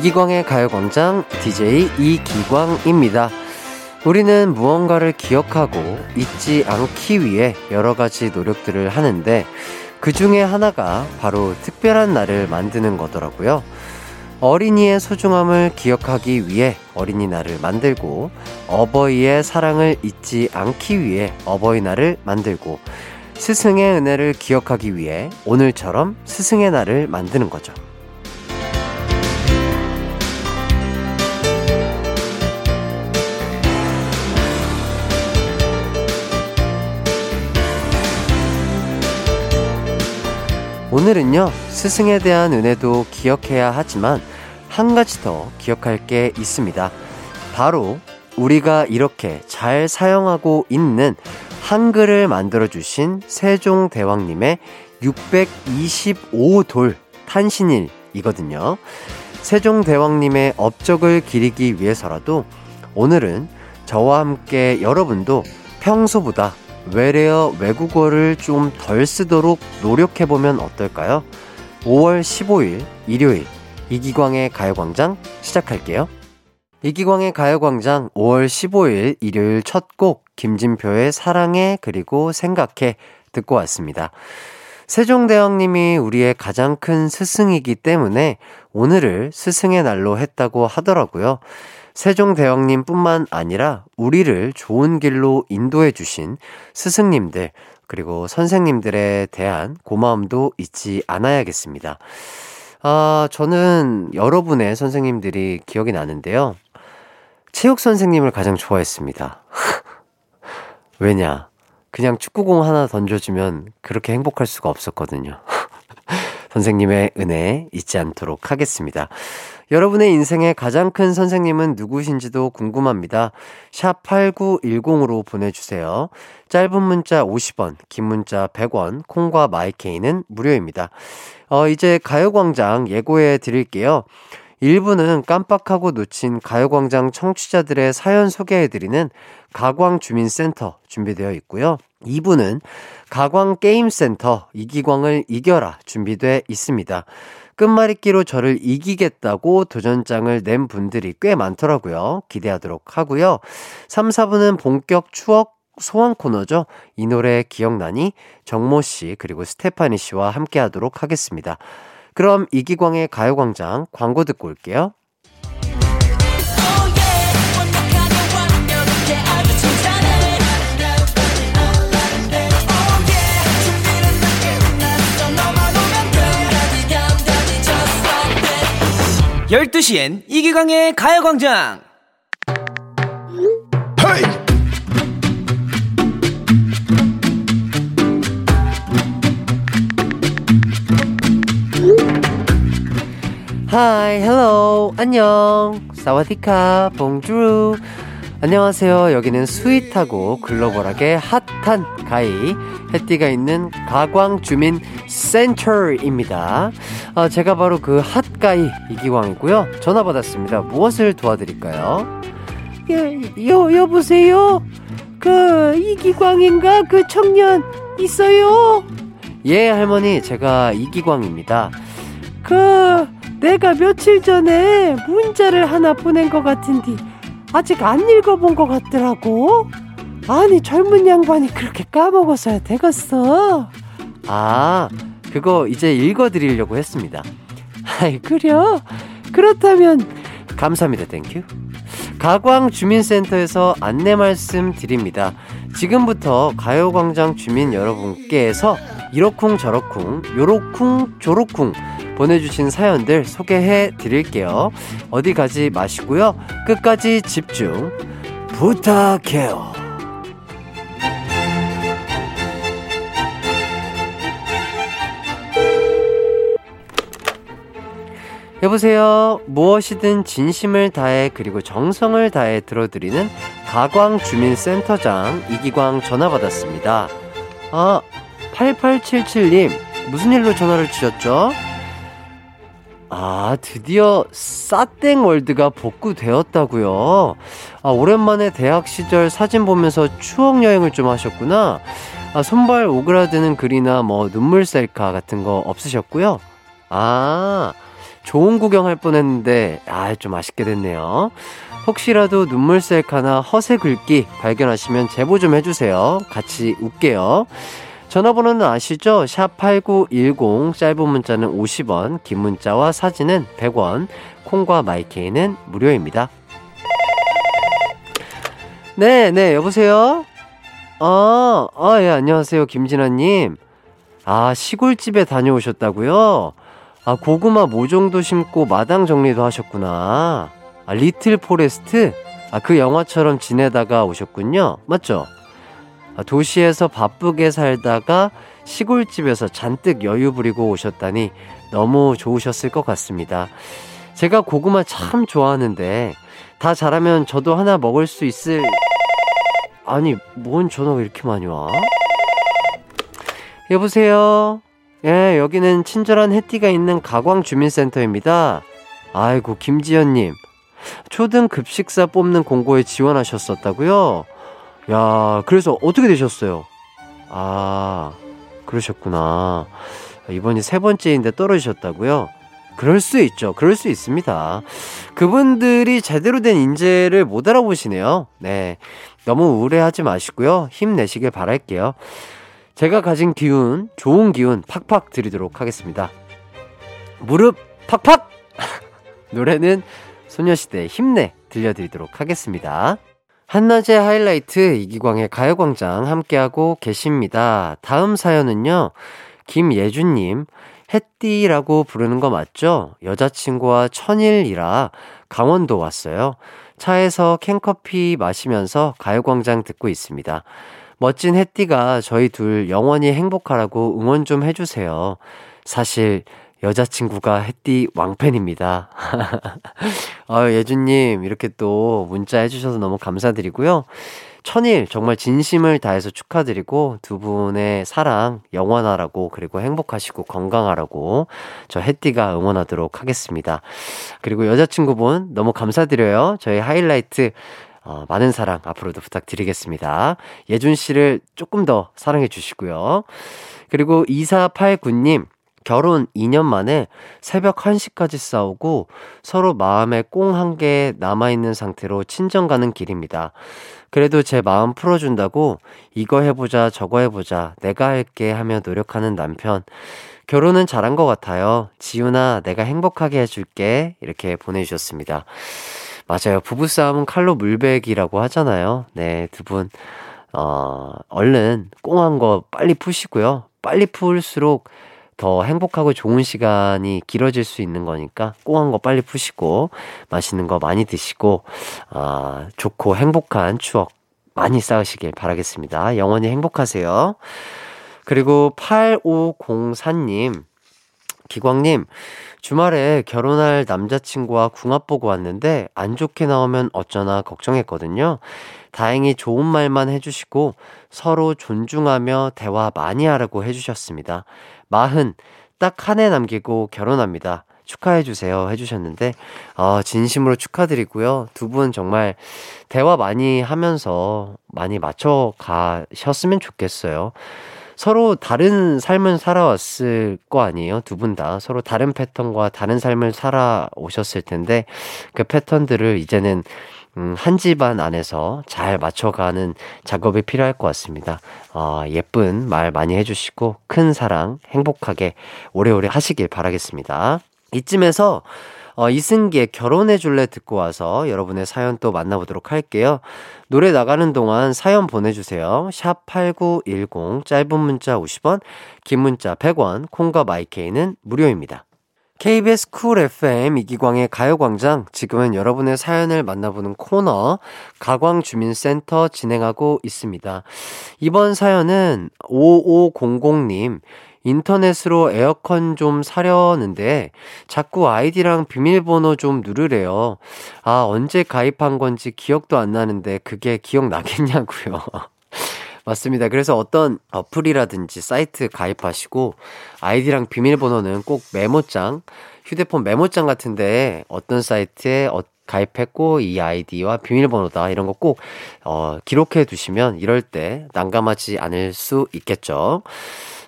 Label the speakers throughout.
Speaker 1: 이기광의 가요광장 DJ 이기광입니다. 우리는 무언가를 기억하고 잊지 않기 위해 여러 가지 노력들을 하는데 그 중에 하나가 바로 특별한 날을 만드는 거더라고요. 어린이의 소중함을 기억하기 위해 어린이날을 만들고 어버이의 사랑을 잊지 않기 위해 어버이날을 만들고 스승의 은혜를 기억하기 위해 오늘처럼 스승의 날을 만드는 거죠. 오늘은요, 스승에 대한 은혜도 기억해야 하지만 한 가지 더 기억할 게 있습니다. 바로 우리가 이렇게 잘 사용하고 있는 한글을 만들어주신 세종대왕님의 625돌 탄신일이거든요. 세종대왕님의 업적을 기리기 위해서라도 오늘은 저와 함께 여러분도 평소보다 외래어 외국어를 좀 덜 쓰도록 노력해보면 어떨까요? 5월 15일 일요일 이기광의 가요광장 시작할게요. 이기광의 가요광장 5월 15일 일요일 첫 곡 김진표의 사랑해 그리고 생각해 듣고 왔습니다. 세종대왕님이 우리의 가장 큰 스승이기 때문에 오늘을 스승의 날로 했다고 하더라고요. 세종대왕님 뿐만 아니라 우리를 좋은 길로 인도해 주신 스승님들, 그리고 선생님들에 대한 고마움도 잊지 않아야겠습니다. 아, 저는 여러분의 선생님들이 기억이 나는데요. 체육 선생님을 가장 좋아했습니다. 왜냐? 그냥 축구공 하나 던져주면 그렇게 행복할 수가 없었거든요. 선생님의 은혜 잊지 않도록 하겠습니다. 여러분의 인생의 가장 큰 선생님은 누구신지도 궁금합니다. 샵 8910으로 보내주세요. 짧은 문자 50원, 긴 문자 100원, 콩과 마이케이는 무료입니다. 어, 이제 가요광장 예고해 드릴게요. 1부는 깜빡하고 놓친 가요광장 청취자들의 사연 소개해드리는 가광주민센터 준비되어 있고요. 2부는 가광게임센터 이기광을 이겨라 준비돼 있습니다. 끝말잇기로 저를 이기겠다고 도전장을 낸 분들이 꽤 많더라고요. 기대하도록 하고요. 3, 4부는 본격 추억 소환 코너죠. 이 노래 기억나니? 정모 씨 그리고 스테파니 씨와 함께 하도록 하겠습니다. 그럼 이기광의 가요광장 광고 듣고 올게요.
Speaker 2: 12시엔 이기광의 가요광장!
Speaker 1: Hey! Hi, hello, 안녕, สวัสดีค่ะ, bonjour. 안녕하세요. 여기는 sweet하고 글로벌하게 hot한 guy, 햇띠가 있는 가광 주민 센터입니다. 아, 제가 바로 그 핫가이 이기광이고요. 전화 받았습니다. 무엇을 도와드릴까요?
Speaker 3: 예, 여, 여보세요? 그, 이기광인가? 그 청년 있어요?
Speaker 1: 예, 할머니. 제가 이기광입니다.
Speaker 3: 그, 내가 며칠 전에 문자를 하나 보낸 것 같은데, 아직 안 읽어본 것 같더라고. 아니 젊은 양반이 그렇게 까먹었어야 되겠어.
Speaker 1: 아 그거 이제 읽어드리려고 했습니다.
Speaker 3: 아이 그려? 그렇다면
Speaker 1: 감사합니다. Thank you. 가광 주민센터에서 안내 말씀 드립니다. 지금부터 가요광장 주민 여러분께서 이러쿵 저러쿵 요로쿵 조로쿵 보내주신 사연들 소개해 드릴게요. 어디 가지 마시고요. 끝까지 집중 부탁해요. 여보세요. 무엇이든 진심을 다해 그리고 정성을 다해 들어드리는 가광 주민센터장 이기광 전화 받았습니다. 아, 8877님, 무슨 일로 전화를 주셨죠? 아, 드디어 싸땡 월드가 복구되었다고요. 아, 오랜만에 대학 시절 사진 보면서 추억 여행을 좀 하셨구나. 아, 손발 오그라드는 글이나 뭐 눈물 셀카 같은 거 없으셨고요. 아, 좋은 구경할 뻔했는데 아 좀 아쉽게 됐네요. 혹시라도 눈물 셀카나 허세 글귀 발견하시면 제보 좀 해주세요. 같이 웃게요. 전화번호는 아시죠? 샵8910 짧은 문자는 50원 긴 문자와 사진은 100원 콩과 마이케이는 무료입니다. 네, 네, 여보세요? 아, 아, 예, 안녕하세요, 김진아님. 아, 시골집에 다녀오셨다고요? 아, 고구마 모종도 심고 마당 정리도 하셨구나. 아, 리틀 포레스트? 아, 그 영화처럼 지내다가 오셨군요. 맞죠? 아, 도시에서 바쁘게 살다가 시골집에서 잔뜩 여유 부리고 오셨다니 너무 좋으셨을 것 같습니다. 제가 고구마 참 좋아하는데 다 자라면 저도 하나 먹을 수 있을 아니, 뭔 전화가 이렇게 많이 와? 여보세요? 예, 여기는 친절한 해띠가 있는 가광 주민센터입니다. 아이고, 김지연 님. 초등 급식사 뽑는 공고에 지원하셨었다고요? 야, 그래서 어떻게 되셨어요? 아, 그러셨구나. 이번이 세 번째인데 떨어지셨다고요? 그럴 수 있죠. 그럴 수 있습니다. 그분들이 제대로 된 인재를 못 알아보시네요. 네. 너무 우울해하지 마시고요. 힘내시길 바랄게요. 제가 가진 기운, 좋은 기운 팍팍 드리도록 하겠습니다. 무릎 팍팍! 노래는 소녀시대 힘내 들려드리도록 하겠습니다. 한낮의 하이라이트 이기광의 가요광장 함께하고 계십니다. 다음 사연은요, 김예준님, 햇띠라고 부르는 거 맞죠? 여자친구와 천일이라 강원도 왔어요. 차에서 캔커피 마시면서 가요광장 듣고 있습니다. 멋진 햇띠가 저희 둘 영원히 행복하라고 응원 좀 해주세요. 사실 여자친구가 햇띠 왕팬입니다. 아, 예준님, 이렇게 또 문자 해주셔서 너무 감사드리고요. 천일 정말 진심을 다해서 축하드리고 두 분의 사랑 영원하라고 그리고 행복하시고 건강하라고 저 햇띠가 응원하도록 하겠습니다. 그리고 여자친구분 너무 감사드려요. 저희 하이라이트 어, 많은 사랑 앞으로도 부탁드리겠습니다. 예준 씨를 조금 더 사랑해 주시고요. 그리고 2489님 결혼 2년 만에 새벽 1시까지 싸우고 서로 마음에 꽁 한 개 남아있는 상태로 친정 가는 길입니다. 그래도 제 마음 풀어준다고 이거 해보자 저거 해보자 내가 할게 하며 노력하는 남편. 결혼은 잘한 것 같아요. 지훈아, 내가 행복하게 해줄게. 이렇게 보내주셨습니다. 맞아요. 부부싸움은 칼로 물베기라고 하잖아요. 네, 두 분, 어, 얼른 꽁한 거 빨리 푸시고요. 빨리 풀수록 더 행복하고 좋은 시간이 길어질 수 있는 거니까 꽁한 거 빨리 푸시고 맛있는 거 많이 드시고 아, 좋고 행복한 추억 많이 쌓으시길 바라겠습니다. 영원히 행복하세요. 그리고 8504님, 기광님, 주말에 결혼할 남자친구와 궁합 보고 왔는데 안 좋게 나오면 어쩌나 걱정했거든요. 다행히 좋은 말만 해주시고 서로 존중하며 대화 많이 하라고 해주셨습니다. 마흔, 딱 한 해 남기고 결혼합니다. 축하해주세요. 해주셨는데, 어, 진심으로 축하드리고요. 두 분 정말 대화 많이 하면서 많이 맞춰 가셨으면 좋겠어요. 서로 다른 삶을 살아왔을 거 아니에요? 두 분 다. 서로 다른 패턴과 다른 삶을 살아오셨을 텐데, 그 패턴들을 이제는 음, 한 집안 안에서 잘 맞춰가는 작업이 필요할 것 같습니다. 어, 예쁜 말 많이 해주시고 큰 사랑 행복하게 오래오래 하시길 바라겠습니다. 이쯤에서 어, 이승기의 결혼해 줄래 듣고 와서 여러분의 사연 또 만나보도록 할게요. 노래 나가는 동안 사연 보내주세요. 샵 8910, 짧은 문자 50원, 긴 문자 100원, 콩과 마이케이는 무료입니다. KBS 쿨 FM 이기광의 가요광장. 지금은 여러분의 사연을 만나보는 코너, 가광주민센터 진행하고 있습니다. 이번 사연은 5500님, 인터넷으로 에어컨 좀 사려는데 자꾸 아이디랑 비밀번호 좀 누르래요. 아, 언제 가입한 건지 기억도 안 나는데 그게 기억나겠냐고요. 맞습니다. 그래서 어떤 어플이라든지 사이트 가입하시고 아이디랑 비밀번호는 꼭 메모장, 휴대폰 메모장 같은데 어떤 사이트에 어, 가입했고 이 아이디와 비밀번호다 이런 거 꼭 어, 기록해 두시면 이럴 때 난감하지 않을 수 있겠죠.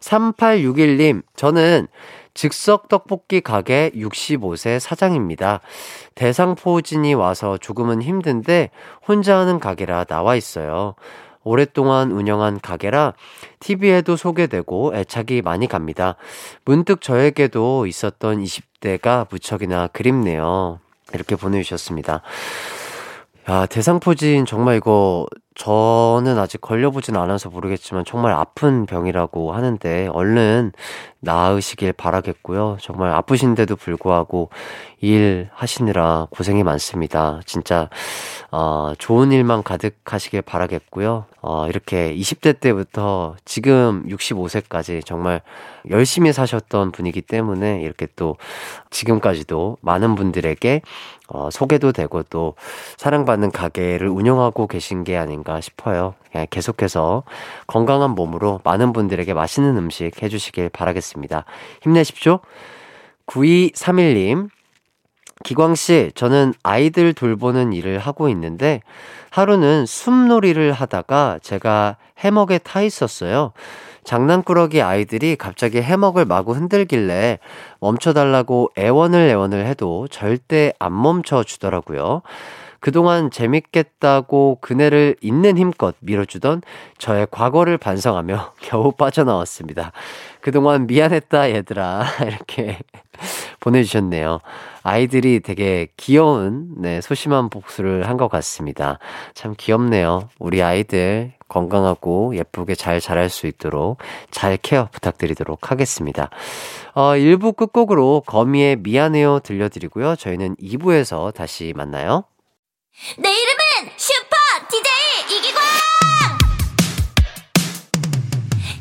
Speaker 1: 3861님, 저는 즉석 떡볶이 가게 65세 사장입니다. 대상포진이 와서 조금은 힘든데 혼자 하는 가게라 나와 있어요. 오랫동안 운영한 가게라 TV에도 소개되고 애착이 많이 갑니다. 문득 저에게도 있었던 20대가 무척이나 그립네요. 이렇게 보내주셨습니다. 야, 대상포진 정말 이거 저는 아직 걸려보진 않아서 모르겠지만 정말 아픈 병이라고 하는데 얼른 나으시길 바라겠고요. 정말 아프신데도 불구하고 일 하시느라 고생이 많습니다. 진짜, 어, 좋은 일만 가득하시길 바라겠고요. 어, 이렇게 20대 때부터 지금 65세까지 정말 열심히 사셨던 분이기 때문에 이렇게 또 지금까지도 많은 분들에게 어, 소개도 되고 또 사랑받는 가게를 운영하고 계신 게 아닌가 싶어요. 그냥 계속해서 건강한 몸으로 많은 분들에게 맛있는 음식 해주시길 바라겠습니다. 힘내십시오. 9231님, 기광 씨, 저는 아이들 돌보는 일을 하고 있는데 하루는 숲놀이를 하다가 제가 해먹에 타 있었어요. 장난꾸러기 아이들이 갑자기 해먹을 마구 흔들길래 멈춰달라고 애원을 애원을 해도 절대 안 멈춰 주더라고요. 그동안 재밌겠다고 그네를 있는 힘껏 밀어주던 저의 과거를 반성하며 겨우 빠져나왔습니다. 그동안 미안했다, 얘들아. 이렇게 보내주셨네요. 아이들이 되게 귀여운, 네, 소심한 복수를 한 것 같습니다. 참 귀엽네요. 우리 아이들 건강하고 예쁘게 잘 자랄 수 있도록 잘 케어 부탁드리도록 하겠습니다. 어, 1부 끝곡으로 거미의 미안해요 들려드리고요. 저희는 2부에서 다시 만나요.
Speaker 4: 내 이름은 슈퍼 DJ 이기광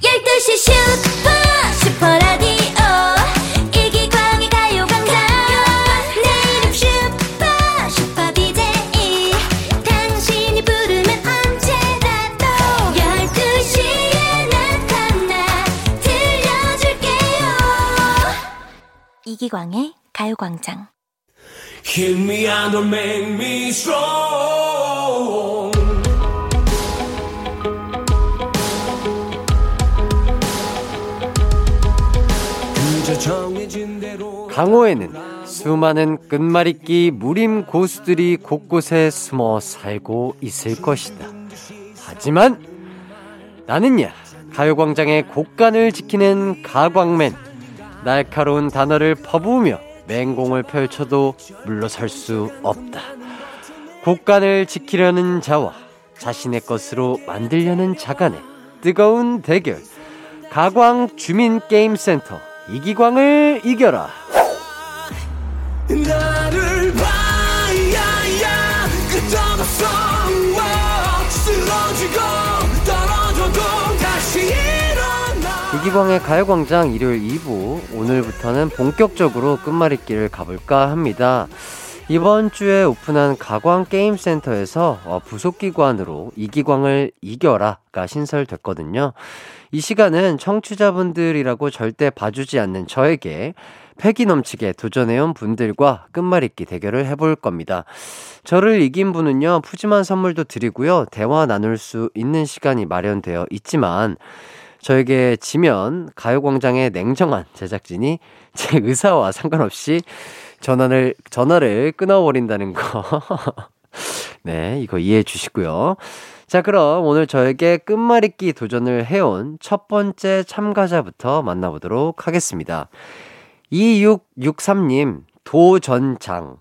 Speaker 4: 12시 슈 이기광의 가요광장
Speaker 1: 강호에는 수많은 끝말잇기 무림 고수들이 곳곳에 숨어 살고 있을 것이다. 하지만 나는야 가요광장의 곡간을 지키는 가광맨 날카로운 단어를 퍼부으며 맹공을 펼쳐도 물러설 수 없다. 곡간을 지키려는 자와 자신의 것으로 만들려는 자 간의 뜨거운 대결 가광 주민 게임 센터 이기광을 이겨라 이기광의 가요광장 일요일 2부 오늘부터는 본격적으로 끝말잇기를 가볼까 합니다. 이번 주에 오픈한 가광 게임센터에서 어, 부속기관으로 이기광을 이겨라가 신설됐거든요. 이 시간은 청취자분들이라고 절대 봐주지 않는 저에게 패기 넘치게 도전해온 분들과 끝말잇기 대결을 해볼 겁니다. 저를 이긴 분은요, 푸짐한 선물도 드리고요, 대화 나눌 수 있는 시간이 마련되어 있지만, 저에게 지면 가요광장의 냉정한 제작진이 제 의사와 상관없이 전화를, 전화를 끊어버린다는 거. 네, 이거 이해해 주시고요. 자, 그럼 오늘 저에게 끝말잇기 도전을 해온 첫 번째 참가자부터 만나보도록 하겠습니다. 2663님, 도전장.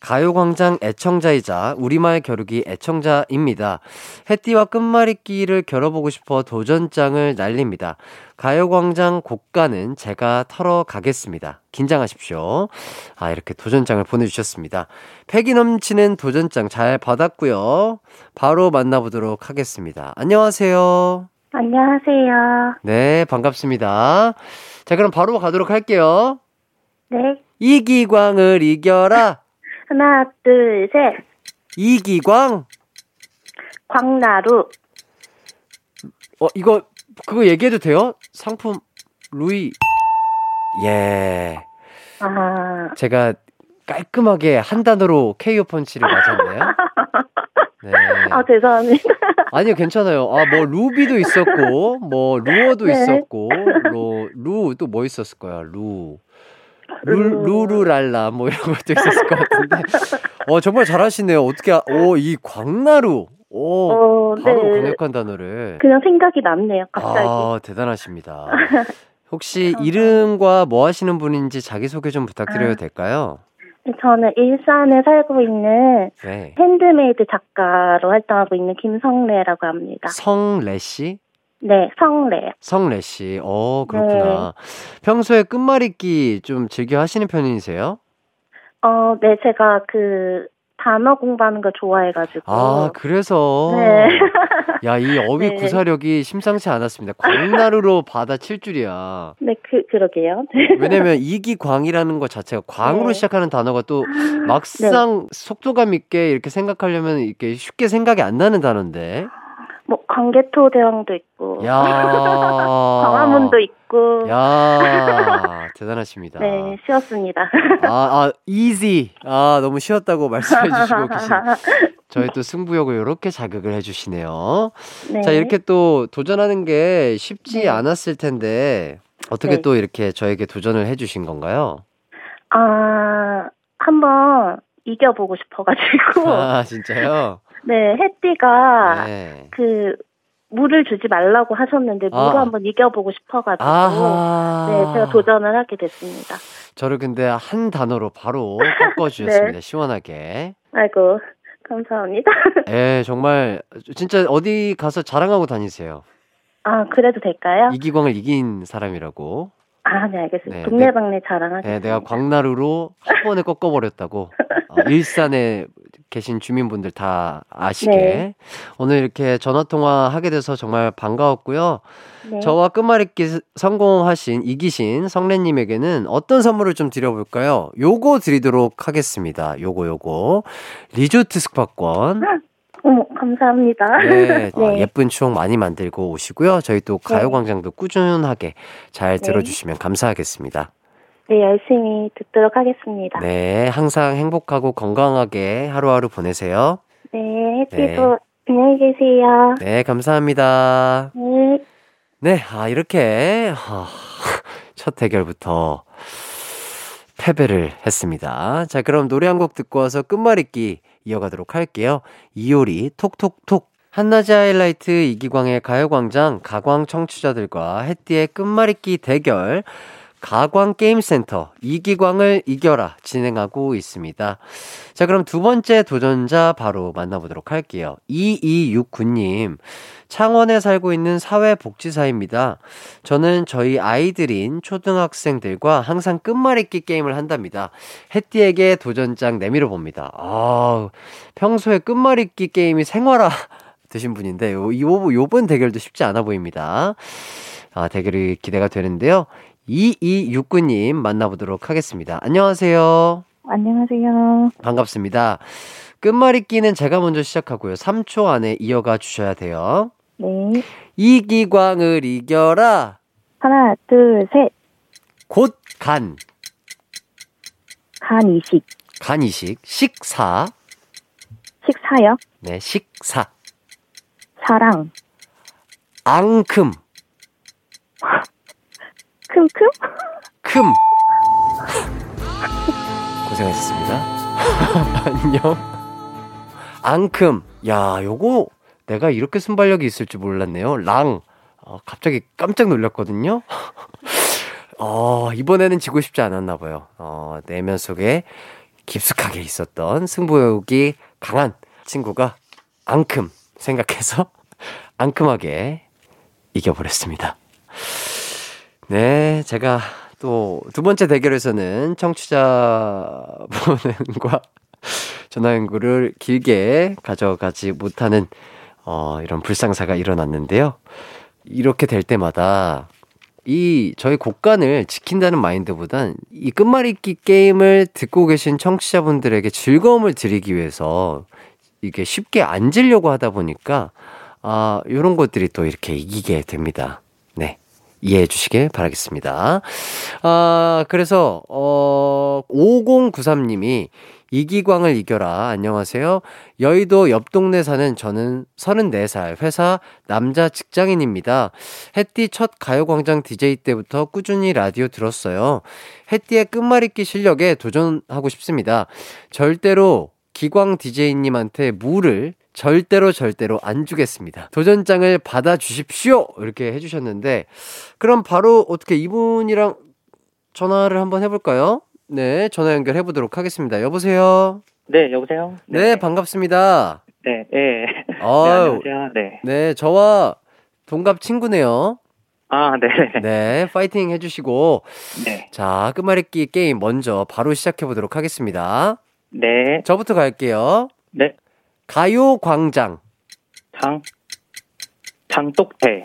Speaker 1: 가요광장 애청자이자 우리말 겨루기 애청자입니다. 해띠와 끝말잇기를 겨뤄보고 싶어 도전장을 날립니다. 가요광장 곡가는 제가 털어 가겠습니다. 긴장하십시오. 아, 이렇게 도전장을 보내주셨습니다. 패기 넘치는 도전장 잘 받았고요. 바로 만나보도록 하겠습니다. 안녕하세요.
Speaker 5: 안녕하세요.
Speaker 1: 네, 반갑습니다. 자, 그럼 바로 가도록 할게요.
Speaker 5: 네.
Speaker 1: 이기광을 이겨라.
Speaker 5: 하나, 둘, 셋.
Speaker 1: 이기광.
Speaker 5: 광나루.
Speaker 1: 어, 이거, 그거 얘기해도 돼요? 상품, 루이. 예.
Speaker 5: 아,
Speaker 1: 제가 깔끔하게 한 단어로 KO 펀치를 맞았네요. 네.
Speaker 5: 아, 죄송합니다.
Speaker 1: 아니요, 괜찮아요. 아, 뭐, 루비도 있었고, 뭐, 루어도
Speaker 5: 네.
Speaker 1: 있었고, 로, 루, 또 뭐 있었을 거야, 루. 루,
Speaker 5: 루.
Speaker 1: 루루랄라, 뭐, 이런 것도 있었을 것 같은데. 어, 정말 잘하시네요. 어떻게, 아- 오, 이 광나루. 오,
Speaker 5: 어,
Speaker 1: 바로
Speaker 5: 네.
Speaker 1: 강력한 단어를.
Speaker 5: 그냥 생각이 났네요, 갑자기.
Speaker 1: 아, 대단하십니다. 혹시 이름과 뭐 하시는 분인지 자기소개 좀 부탁드려도
Speaker 5: 아.
Speaker 1: 될까요?
Speaker 5: 네, 저는 일산에 살고 있는
Speaker 1: 네.
Speaker 5: 핸드메이드 작가로 활동하고 있는 김성래라고 합니다.
Speaker 1: 성래 씨?
Speaker 5: 네, 성래.
Speaker 1: 성래 씨. 어, 그렇구나. 평소에 끝말잇기 좀 즐겨 하시는 편이세요?
Speaker 5: 어, 네, 제가 그 단어 공부하는 걸 좋아해가지고.
Speaker 1: 아, 그래서.
Speaker 5: 네.
Speaker 1: 야, 이 어휘
Speaker 5: 네.
Speaker 1: 구사력이 심상치 않았습니다. 광나루로 받아 칠 줄이야.
Speaker 5: 네, 그, 그러게요.
Speaker 1: 왜냐면 이기광이라는 것 자체가 광으로
Speaker 5: 네.
Speaker 1: 시작하는 단어가 또 막상 속도감 있게 이렇게 생각하려면 이렇게 쉽게 생각이 안 나는 단어인데.
Speaker 5: 뭐, 광개토 대왕도 있고.
Speaker 1: 야.
Speaker 5: 광화문도 있고.
Speaker 1: 야, 대단하십니다.
Speaker 5: 네, 쉬웠습니다.
Speaker 1: 아, 아, easy. 아, 너무 쉬웠다고 말씀해 주시고 계신 저희 또 승부욕을 이렇게 자극을 해 주시네요.
Speaker 5: 네.
Speaker 1: 자, 이렇게 또 도전하는 게 쉽지
Speaker 5: 네.
Speaker 1: 않았을 텐데 어떻게
Speaker 5: 네.
Speaker 1: 또 이렇게 저에게 도전을 해 주신 건가요?
Speaker 5: 아, 한번 이겨보고 싶어가지고.
Speaker 1: 아, 진짜요?
Speaker 5: 네, 햇띠가
Speaker 1: 네.
Speaker 5: 그 물을 주지 말라고 하셨는데 물을
Speaker 1: 아.
Speaker 5: 한번 이겨보고 싶어가지고
Speaker 1: 아하.
Speaker 5: 네 제가 도전을 하게 됐습니다.
Speaker 1: 저를 근데 한 단어로 바로 꺾어 주셨습니다.
Speaker 5: 네.
Speaker 1: 시원하게.
Speaker 5: 아이고 감사합니다.
Speaker 1: 예, 정말 진짜 어디 가서 자랑하고 다니세요.
Speaker 5: 아 그래도 될까요?
Speaker 1: 이기광을 이긴 사람이라고.
Speaker 5: 아 네 알겠습니다.
Speaker 1: 네,
Speaker 5: 동네방네 자랑하겠습니다.
Speaker 1: 네, 내가 광나루로 한 번에 꺾어버렸다고. 어, 일산에 계신 주민분들 다 아시게.
Speaker 5: 네.
Speaker 1: 오늘 이렇게 전화 통화 하게 돼서 정말 반가웠고요.
Speaker 5: 네.
Speaker 1: 저와 끝말잇기 성공하신, 이기신 성래님에게는 어떤 선물을 좀 드려볼까요? 요거 드리도록 하겠습니다. 요거, 요거. 리조트 스파권.
Speaker 5: 어머 감사합니다.
Speaker 1: 네, 어,
Speaker 5: 네.
Speaker 1: 예쁜 추억 많이 만들고 오시고요. 저희 또 가요광장도 꾸준하게 잘
Speaker 5: 네.
Speaker 1: 들어주시면 감사하겠습니다.
Speaker 5: 네 열심히 듣도록 하겠습니다.
Speaker 1: 네, 항상 행복하고 건강하게 하루하루 보내세요.
Speaker 5: 네 햇띠도 안녕히 계세요.
Speaker 1: 네, 감사합니다.
Speaker 5: 네.
Speaker 1: 네, 아, 이렇게, 아, 첫 대결부터 패배를 했습니다. 자, 그럼 노래 한 곡 듣고 와서 끝말잇기 이어가도록 할게요. 이효리, 톡톡톡. 한낮의 하이라이트 이기광의 가요광장 가광 청취자들과 햇띠의 끝말잇기 대결 가광 게임센터 이기광을 이겨라 진행하고 있습니다. 자, 그럼 두 번째 도전자 바로 만나보도록 할게요. 2269님. 창원에 살고 있는 사회복지사입니다. 저는 저희 아이들인 초등학생들과 항상 끝말잇기 게임을 한답니다. 햇띠에게 도전장 내밀어 봅니다. 아, 평소에 끝말잇기 게임이 생활화 되신 분인데, 요, 요, 요번 대결도 쉽지 않아 보입니다. 아, 대결이 기대가 되는데요. 2269님 만나보도록 하겠습니다. 안녕하세요.
Speaker 5: 안녕하세요.
Speaker 1: 반갑습니다. 끝말잇기는 제가 먼저 시작하고요. 3초 안에 이어가 주셔야 돼요.
Speaker 5: 네
Speaker 1: 이기광을 이겨라.
Speaker 5: 하나 둘 셋.
Speaker 1: 곧 간.
Speaker 5: 간 이식
Speaker 1: 간 이식. 식사.
Speaker 5: 식사요.
Speaker 1: 네, 식사.
Speaker 5: 사랑
Speaker 1: 앙큼.
Speaker 5: 큼큼
Speaker 1: 큼. 고생하셨습니다. 안녕. 앙큼. 야, 요거 내가 이렇게 순발력이 있을 줄 몰랐네요. 랑. 어, 갑자기 깜짝 놀랐거든요. 어, 이번에는 지고 싶지 않았나 봐요. 어, 내면 속에 깊숙하게 있었던 승부욕이 강한 친구가 앙큼 생각해서 앙큼하게 이겨버렸습니다. 네, 제가 또 두 번째 대결에서는 청취자분과 전화 연구를 길게 가져가지 못하는 어, 이런 불상사가 일어났는데요. 이렇게 될 때마다 이 저희 곡간을 지킨다는 마인드보단 이 끝말잇기 게임을 듣고 계신 청취자분들에게 즐거움을 드리기 위해서 이게 쉽게 앉으려고 하다 보니까 아, 요런 것들이 또 이렇게 이기게 됩니다. 네. 이해해 주시길 바라겠습니다. 아, 그래서, 어, 5093님이 이기광을 이겨라. 안녕하세요. 여의도 옆 동네 사는 저는 34살 회사 남자 직장인입니다. 햇띠 첫 가요광장 DJ 때부터 꾸준히 라디오 들었어요. 햇띠의 끝말잇기 실력에 도전하고 싶습니다. 절대로 기광 DJ님한테 물을 절대로 절대로 안 주겠습니다. 도전장을 받아 주십시오! 이렇게 해주셨는데, 그럼 바로 어떻게 이분이랑 전화를 한번 해볼까요? 네, 전화 연결해 보도록 하겠습니다. 여보세요?
Speaker 6: 네, 여보세요?
Speaker 1: 네, 반갑습니다.
Speaker 6: 네, 네.
Speaker 1: 아유,
Speaker 6: 네, 안녕하세요. 네.
Speaker 1: 네, 저와 동갑 친구네요.
Speaker 6: 아, 네.
Speaker 1: 네, 파이팅 해주시고,
Speaker 6: 네.
Speaker 1: 자, 끝말잇기 게임 먼저 바로 시작해 보도록 하겠습니다.
Speaker 6: 네.
Speaker 1: 저부터 갈게요.
Speaker 6: 네.
Speaker 1: 가요광장.
Speaker 6: 장, 장독대.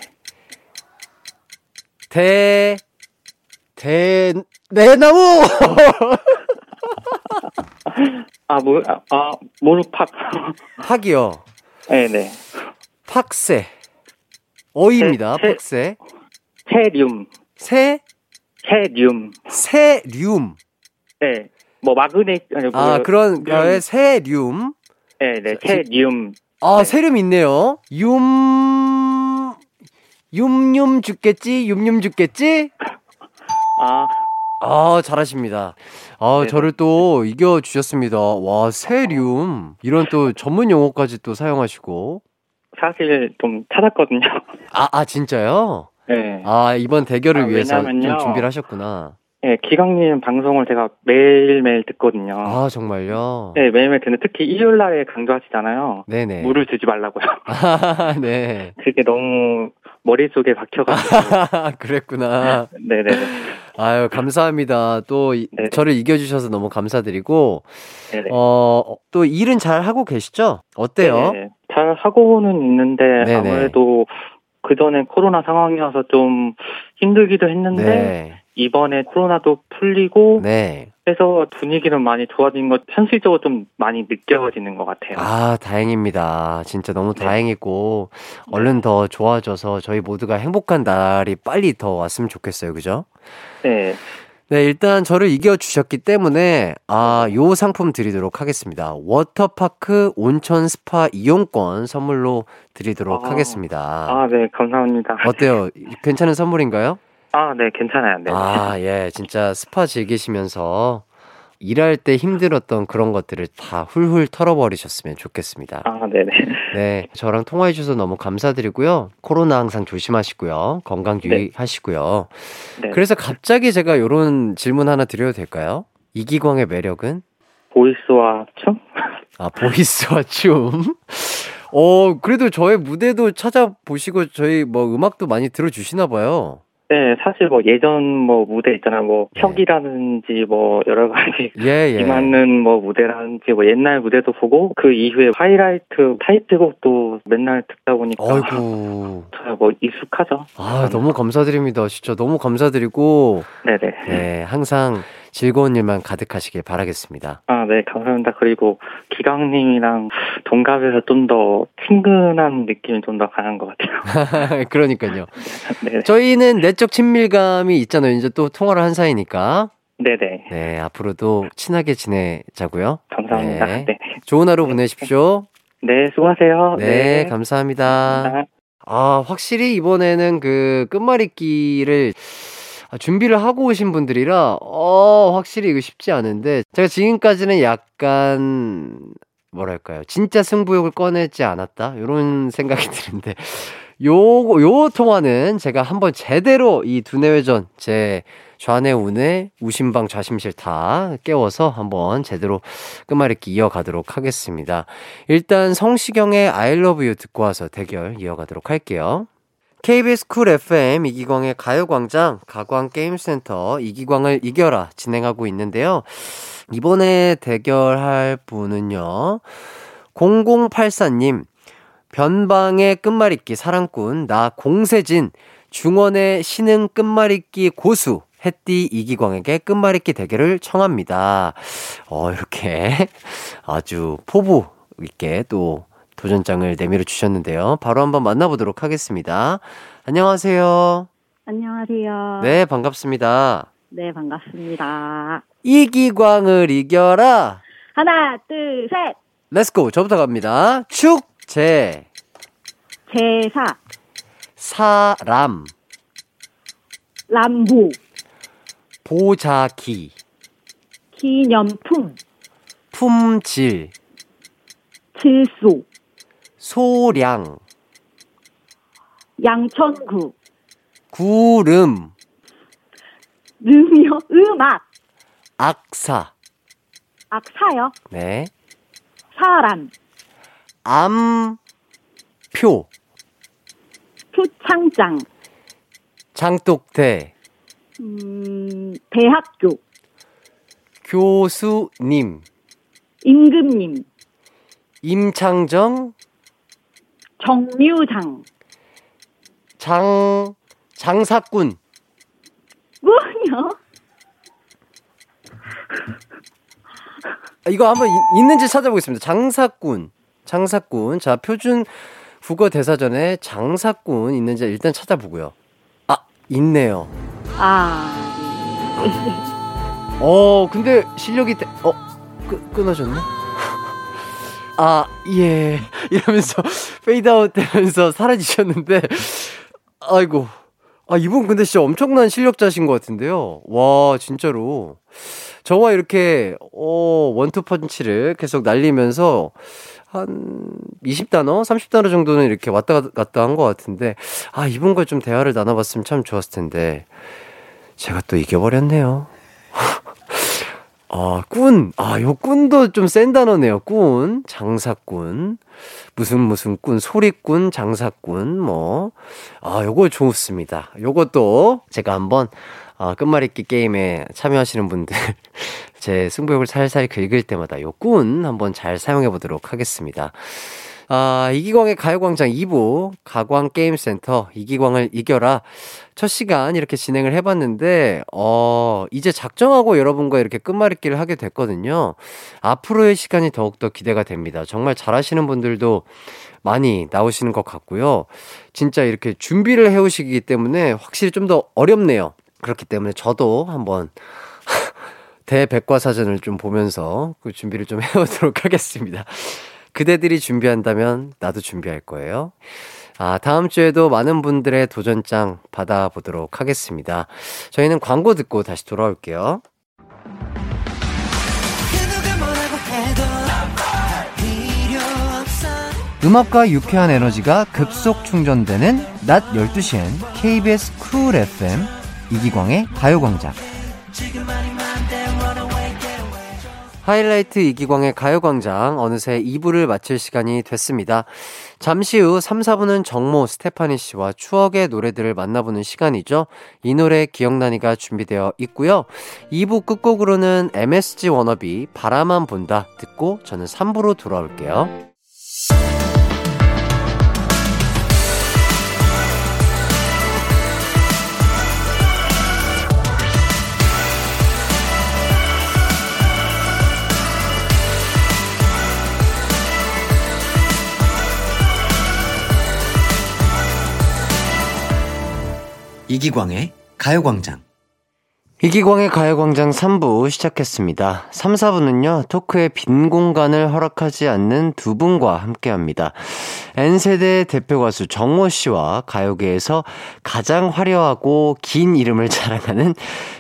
Speaker 1: 대, 대, 내나무!
Speaker 6: 아, 뭐, 아, 아 모르팍.
Speaker 1: 팍이요.
Speaker 6: 네, 네.
Speaker 1: 팍세. 어입니다.
Speaker 6: 세-
Speaker 1: 팍세.
Speaker 6: 체륨.
Speaker 1: 세,
Speaker 6: 체륨.
Speaker 1: 세륨.
Speaker 6: 네. 뭐, 마그네, 아니, 뭐,
Speaker 1: 아, 그런,
Speaker 6: 륨.
Speaker 1: 거에 세륨.
Speaker 6: 네, 네. 체륨.
Speaker 1: 아,
Speaker 6: 네.
Speaker 1: 세륨 있네요. 윰, 윰윰 죽겠지? 윰윰 죽겠지?
Speaker 6: 아,
Speaker 1: 아, 잘하십니다. 아,
Speaker 6: 네네.
Speaker 1: 저를 또 이겨 주셨습니다. 와, 세륨. 이런 또 전문 용어까지 또 사용하시고.
Speaker 6: 사실 좀 찾았거든요.
Speaker 1: 아, 아, 진짜요?
Speaker 6: 네.
Speaker 1: 아, 이번 대결을
Speaker 6: 아,
Speaker 1: 위해서 좀. 준비를 하셨구나.
Speaker 6: 네, 기광님 방송을 제가 매일매일 듣거든요.
Speaker 1: 아, 정말요?
Speaker 6: 네, 매일매일 듣는데 특히 일요일 날에 강조하시잖아요.
Speaker 1: 네네.
Speaker 6: 물을 주지 말라고요.
Speaker 1: 아, 네.
Speaker 6: 그게 너무 머릿속에 박혀가지고.
Speaker 1: 그랬구나.
Speaker 6: 네네네.
Speaker 1: 아유, 감사합니다. 또, 이-
Speaker 6: 네.
Speaker 1: 저를 이겨주셔서 너무 감사드리고,
Speaker 6: 네네.
Speaker 1: 어, 또 일은 잘 하고 계시죠? 어때요?
Speaker 6: 네, 잘 하고는 있는데
Speaker 1: 네네.
Speaker 6: 아무래도 그 전에 코로나 상황이어서 좀 힘들기도 했는데
Speaker 1: 네.
Speaker 6: 이번에 코로나도 풀리고
Speaker 1: 네.
Speaker 6: 해서 분위기는 많이 좋아진 것 현실적으로 좀 많이 느껴지는 것 같아요.
Speaker 1: 아, 다행입니다. 진짜 너무
Speaker 6: 네.
Speaker 1: 다행이고, 얼른 더 좋아져서 저희 모두가 행복한 날이 빨리 더 왔으면 좋겠어요. 그죠?
Speaker 6: 네,
Speaker 1: 네, 일단 저를 이겨주셨기 때문에, 아, 요 상품 드리도록 하겠습니다. 워터파크 온천 스파 이용권 선물로 드리도록
Speaker 6: 아.
Speaker 1: 하겠습니다.
Speaker 6: 아, 네, 감사합니다.
Speaker 1: 어때요? 괜찮은 선물인가요?
Speaker 6: 아, 네, 괜찮아요. 네.
Speaker 1: 아, 예, 진짜 스파 즐기시면서 일할 때 힘들었던 그런 것들을 다 훌훌 털어버리셨으면 좋겠습니다.
Speaker 6: 아, 네네.
Speaker 1: 네, 저랑 통화해주셔서 너무 감사드리고요. 코로나 항상 조심하시고요. 건강 유의하시고요.
Speaker 6: 네.
Speaker 1: 그래서 갑자기 제가 이런 질문 하나 드려도 될까요? 이기광의 매력은?
Speaker 6: 보이스와 춤?
Speaker 1: 아, 보이스와 춤. 어, 그래도 저의 무대도 찾아보시고 저희 뭐 음악도 많이 들어주시나 봐요.
Speaker 6: 네, 사실 뭐 예전 뭐 무대 있잖아요. 뭐
Speaker 1: 네.
Speaker 6: 벽이라든지 뭐 여러 가지
Speaker 1: 예, 예.
Speaker 6: 이맞는 뭐 무대라든지 뭐 옛날 무대도 보고 그 이후에 하이라이트 타이틀곡도 맨날 듣다 보니까. 저야 뭐 익숙하죠.
Speaker 1: 아, 너무 감사드립니다. 진짜 너무 감사드리고,
Speaker 6: 네네.
Speaker 1: 네, 항상 즐거운 일만 가득하시길 바라겠습니다.
Speaker 6: 아, 네, 감사합니다. 그리고 기강님이랑 동갑에서 좀 더 친근한 느낌이 좀 더 강한 것 같아요.
Speaker 1: 그러니까요.
Speaker 6: 네,
Speaker 1: 저희는 내적 친밀감이 있잖아요. 이제 또 통화를 한 사이니까.
Speaker 6: 네네.
Speaker 1: 네, 앞으로도 친하게 지내자고요.
Speaker 6: 감사합니다.
Speaker 1: 네.
Speaker 6: 네.
Speaker 1: 좋은 하루 보내십시오.
Speaker 6: 네, 수고하세요.
Speaker 1: 네, 감사합니다.
Speaker 6: 감사합니다.
Speaker 1: 아, 확실히 이번에는 그 끝말잇기를 아, 준비를 하고 오신 분들이라, 어, 확실히 이거 쉽지 않은데, 제가 지금까지는 약간, 뭐랄까요. 진짜 승부욕을 꺼내지 않았다? 이런 생각이 드는데, 요, 요 통화는 제가 한번 제대로 이 두뇌회전, 제 좌뇌 우뇌, 우심방 좌심실 다 깨워서 한번 제대로 끝말잇기 이어가도록 하겠습니다. 일단 성시경의 I love you 듣고 와서 대결 이어가도록 할게요. KBS 쿨 FM 이기광의 가요광장 가광게임센터 이기광을 이겨라 진행하고 있는데요. 이번에 대결할 분은요. 0084님 변방의 끝말잇기 사랑꾼 나 공세진 중원의 신흥 끝말잇기 고수 햇띠 이기광에게 끝말잇기 대결을 청합니다. 어 이렇게 아주 포부 있게 또 도전장을 내밀어 주셨는데요. 바로 한번 만나보도록 하겠습니다. 안녕하세요.
Speaker 5: 안녕하세요.
Speaker 1: 네, 반갑습니다.
Speaker 5: 네, 반갑습니다.
Speaker 1: 이기광을 이겨라.
Speaker 5: 하나, 둘, 셋.
Speaker 1: Let's go. 저부터 갑니다. 축제.
Speaker 5: 제사,
Speaker 1: 사람.
Speaker 5: 람보,
Speaker 1: 보자기.
Speaker 5: 기념품,
Speaker 1: 품질.
Speaker 5: 질소,
Speaker 1: 소량.
Speaker 5: 양천구,
Speaker 1: 구름.
Speaker 5: 음요, 음악,
Speaker 1: 악사.
Speaker 5: 악사요,
Speaker 1: 네.
Speaker 5: 사람,
Speaker 1: 암표.
Speaker 5: 표창장,
Speaker 1: 장독대.
Speaker 5: 음, 대학교,
Speaker 1: 교수님.
Speaker 5: 임금님,
Speaker 1: 임창정.
Speaker 5: 정류장,
Speaker 1: 장, 장사꾼.
Speaker 5: 뭐요?
Speaker 1: 아, 이거 한번 이- 있는지 찾아보겠습니다. 장사꾼. 장사꾼. 자, 표준 국어 대사전에 장사꾼 있는지 일단 찾아보고요. 아, 있네요.
Speaker 5: 아,
Speaker 1: 어, 근데 실력이, 대- 어, 끄, 끊어졌네? 아, 예. 이러면서 페이드아웃 되면서 사라지셨는데, 아이고. 아, 이분 근데 진짜 엄청난 실력자신 것 같은데요. 와, 진짜로. 저와 이렇게, 어, 원투 펀치를 계속 날리면서 한 20단어, 30단어 정도는 이렇게 왔다 갔다 한 것 같은데, 아, 이분과 좀 대화를 나눠봤으면 참 좋았을 텐데, 제가 또 이겨버렸네요. 아, 꾼. 아, 요 꾼도 좀 센 단어네요. 꾼. 장사꾼. 무슨 무슨 꾼. 소리꾼, 장사꾼. 뭐. 아, 요거 좋습니다. 요것도 제가 한번, 아, 끝말잇기 게임에 참여하시는 분들, 제 승부욕을 살살 긁을 때마다 요 꾼 한번 잘 사용해 보도록 하겠습니다. 아, 이기광의 가요광장 2부, 가광게임센터, 이기광을 이겨라. 첫 시간 이렇게 진행을 해봤는데, 어, 이제 작정하고 여러분과 이렇게 끝말잇기를 하게 됐거든요. 앞으로의 시간이 더욱더 기대가 됩니다. 정말 잘하시는 분들도 많이 나오시는 것 같고요. 진짜 이렇게 준비를 해오시기 때문에 확실히 좀 더 어렵네요. 그렇기 때문에 저도 한번 대백과사전을 좀 보면서 그 준비를 좀 해오도록 하겠습니다. 그대들이 준비한다면 나도 준비할 거예요. 아, 다음 주에도 많은 분들의 도전장 받아보도록 하겠습니다. 저희는 광고 듣고 다시 돌아올게요. 음악과 유쾌한 에너지가 급속 충전되는 낮 12시엔 KBS 쿨 FM 이기광의 가요광장. 하이라이트 이기광의 가요광장 어느새 2부를 마칠 시간이 됐습니다. 잠시 후 3, 4부는 정모 스테파니 씨와 추억의 노래들을 만나보는 시간이죠. 이 노래 기억나니가 준비되어 있고요. 2부 끝곡으로는 MSG 워너비 바라만 본다 듣고 저는 3부로 돌아올게요.
Speaker 7: 이기광의 가요광장.
Speaker 1: 이기광의 가요광장 3부 시작했습니다. 3, 4부는요, 토크의 빈 공간을 허락하지 않는 두 분과 함께 합니다. N세대 대표 가수 정모 씨와 가요계에서 가장 화려하고 긴 이름을 자랑하는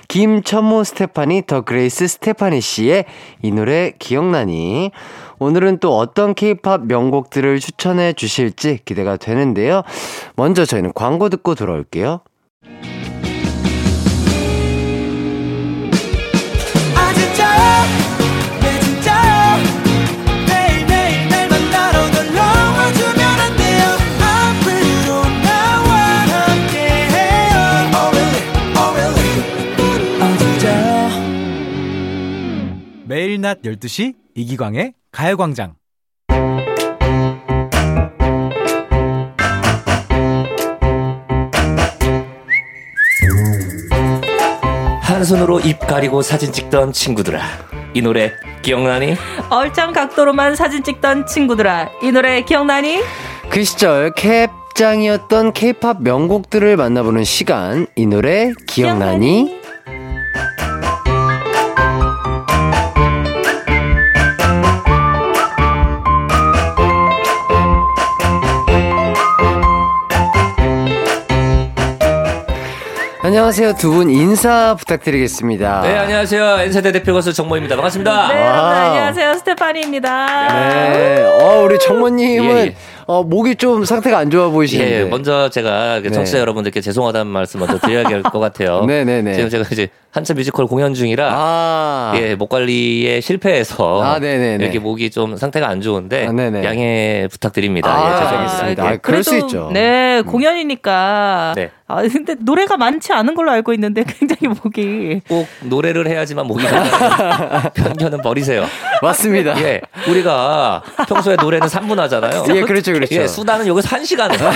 Speaker 1: 천무 스테파니 더 그레이스 스테파니 씨의 이 노래 기억나니? 오늘은 또 어떤 케이팝 명곡들을 추천해 주실지 기대가 되는데요. 먼저 저희는 광고 듣고 돌아올게요.
Speaker 2: 낮 12시 이기광의 가요광장.
Speaker 8: 한 손으로 입 가리고 사진 찍던 친구들아 이 노래 기억나니?
Speaker 9: 얼짱 각도로만 사진 찍던 친구들아 이 노래 기억나니?
Speaker 1: 그 시절 캡 극장이었던 케이팝 명곡들을 만나보는 시간. 이 노래 기억나니? 안녕하세요. 두 분 인사 부탁드리겠습니다.
Speaker 8: 네, 안녕하세요. N세대 대표 가수 정모입니다. 반갑습니다.
Speaker 9: 네, 여러분
Speaker 1: wow.
Speaker 9: 안녕하세요. 스테파니입니다.
Speaker 1: 네. 어, 우리 정모님은
Speaker 8: 예, 예.
Speaker 1: 어, 목이 좀 상태가 안 좋아 보이시는데.
Speaker 8: 예, 먼저 제가 그
Speaker 1: 네.
Speaker 8: 청취자 여러분들께 죄송하다는 말씀 먼저 드려야 될것 같아요.
Speaker 1: 네네네.
Speaker 8: 지금 제가 이제 한참 뮤지컬 공연 중이라
Speaker 1: 아.
Speaker 8: 예, 목 관리에 실패해서
Speaker 1: 아, 네네네.
Speaker 8: 이렇게 목이 좀 상태가 안 좋은데
Speaker 1: 아, 네네.
Speaker 8: 양해 부탁드립니다.
Speaker 1: 아,
Speaker 8: 예, 죄송합니다.
Speaker 1: 알겠습니다. 아, 그럴 수 있죠.
Speaker 9: 네, 공연이니까.
Speaker 8: 네.
Speaker 9: 아, 근데 노래가 많지 않은 걸로 알고 있는데 굉장히 목이.
Speaker 8: 꼭 노래를 해야지만 목이. 편견은 버리세요.
Speaker 1: 맞습니다.
Speaker 8: 예, 우리가 평소에 노래는 3분 하잖아요.
Speaker 1: 예, 그렇죠, 그렇죠.
Speaker 8: 예, 수다는 여기서 1시간 해요.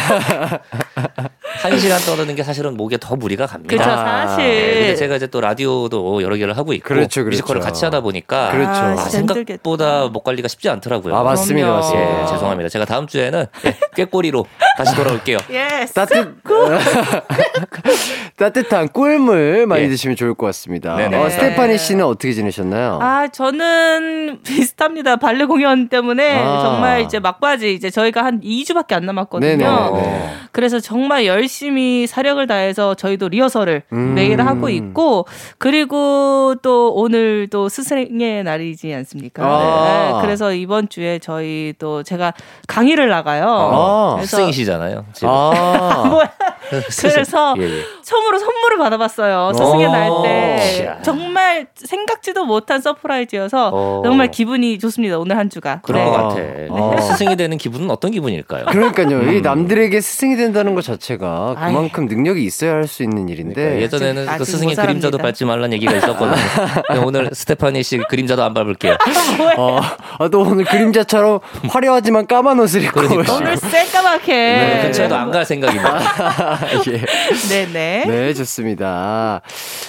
Speaker 8: 1시간 떠드는 게 사실은 목에 더 무리가 갑니다.
Speaker 9: 그쵸,
Speaker 1: 아,
Speaker 9: 사실.
Speaker 8: 네, 근데 제가 이제 또 라디오도 여러 개를 하고 있고
Speaker 1: 그렇죠, 그렇죠.
Speaker 8: 뮤지컬을 같이 하다 보니까
Speaker 1: 그렇죠.
Speaker 9: 아,
Speaker 8: 아, 생각보다 목 관리가 쉽지 않더라고요.
Speaker 1: 아, 맞습니다. 맞습니다.
Speaker 8: 예, 죄송합니다. 제가 다음 주에는 예, 꾀꼬리로 다시 돌아올게요.
Speaker 9: yes.
Speaker 1: 따뜻 따뜻한 꿀물 많이
Speaker 8: 예.
Speaker 1: 드시면 좋을 것 같습니다.
Speaker 8: 네네.
Speaker 1: 어, 스테파니 씨는 어떻게 지내셨나요?
Speaker 9: 아, 저는 비슷합니다. 발레 공연 때문에
Speaker 1: 아.
Speaker 9: 정말 이제 막바지 이제 저희가 한 2주밖에 안 남았거든요.
Speaker 1: 네네네.
Speaker 9: 그래서 정말 열심히 사력을 다해서 저희도 리허설을
Speaker 1: 음.
Speaker 9: 매일 하고 있고 그리고 또 오늘 또 스승의 날이지 않습니까?
Speaker 1: 아.
Speaker 9: 네. 그래서 이번 주에 저희 또 제가 강의를 나가요.
Speaker 1: 아.
Speaker 9: 그래서
Speaker 8: 스승이시잖아요. 지금.
Speaker 1: 아.
Speaker 9: 뭐야? 그래서
Speaker 8: 예, 예.
Speaker 9: 처음으로 선물을 받아봤어요. 스승의
Speaker 1: 오.
Speaker 9: 날 때. 정말 생각지도 못한 surprise여서
Speaker 8: 어.
Speaker 9: 정말 기분이 좋습니다. 오늘 한 주가.
Speaker 8: 그런
Speaker 9: 네.
Speaker 8: 것 같아.
Speaker 1: 어.
Speaker 8: 스승이 되는 기분은 어떤 기분 일까요?
Speaker 1: 그러니까요. 이
Speaker 8: 음.
Speaker 1: 남들에게 스승이 된다는 것 자체가
Speaker 9: 아이.
Speaker 1: 그만큼 능력이 있어야 할 수 있는 일인데.
Speaker 8: 그러니까 예전에는
Speaker 9: 아직
Speaker 8: 그 스승이
Speaker 9: 못
Speaker 8: 그림자도. 밟지 말라는 얘기가 있었거든요. 오늘 스테파니 씨 그림자도 안 밟을게요.
Speaker 1: 어, 아, 또 오늘 그림자처럼 화려하지만 까만 옷을 입고
Speaker 8: 그러니까.
Speaker 9: 오늘. 새까맣게.
Speaker 1: 네.
Speaker 8: 근처에도 안 갈 생각입니다.
Speaker 1: 예.
Speaker 9: 네네.
Speaker 1: 네, 좋습니다.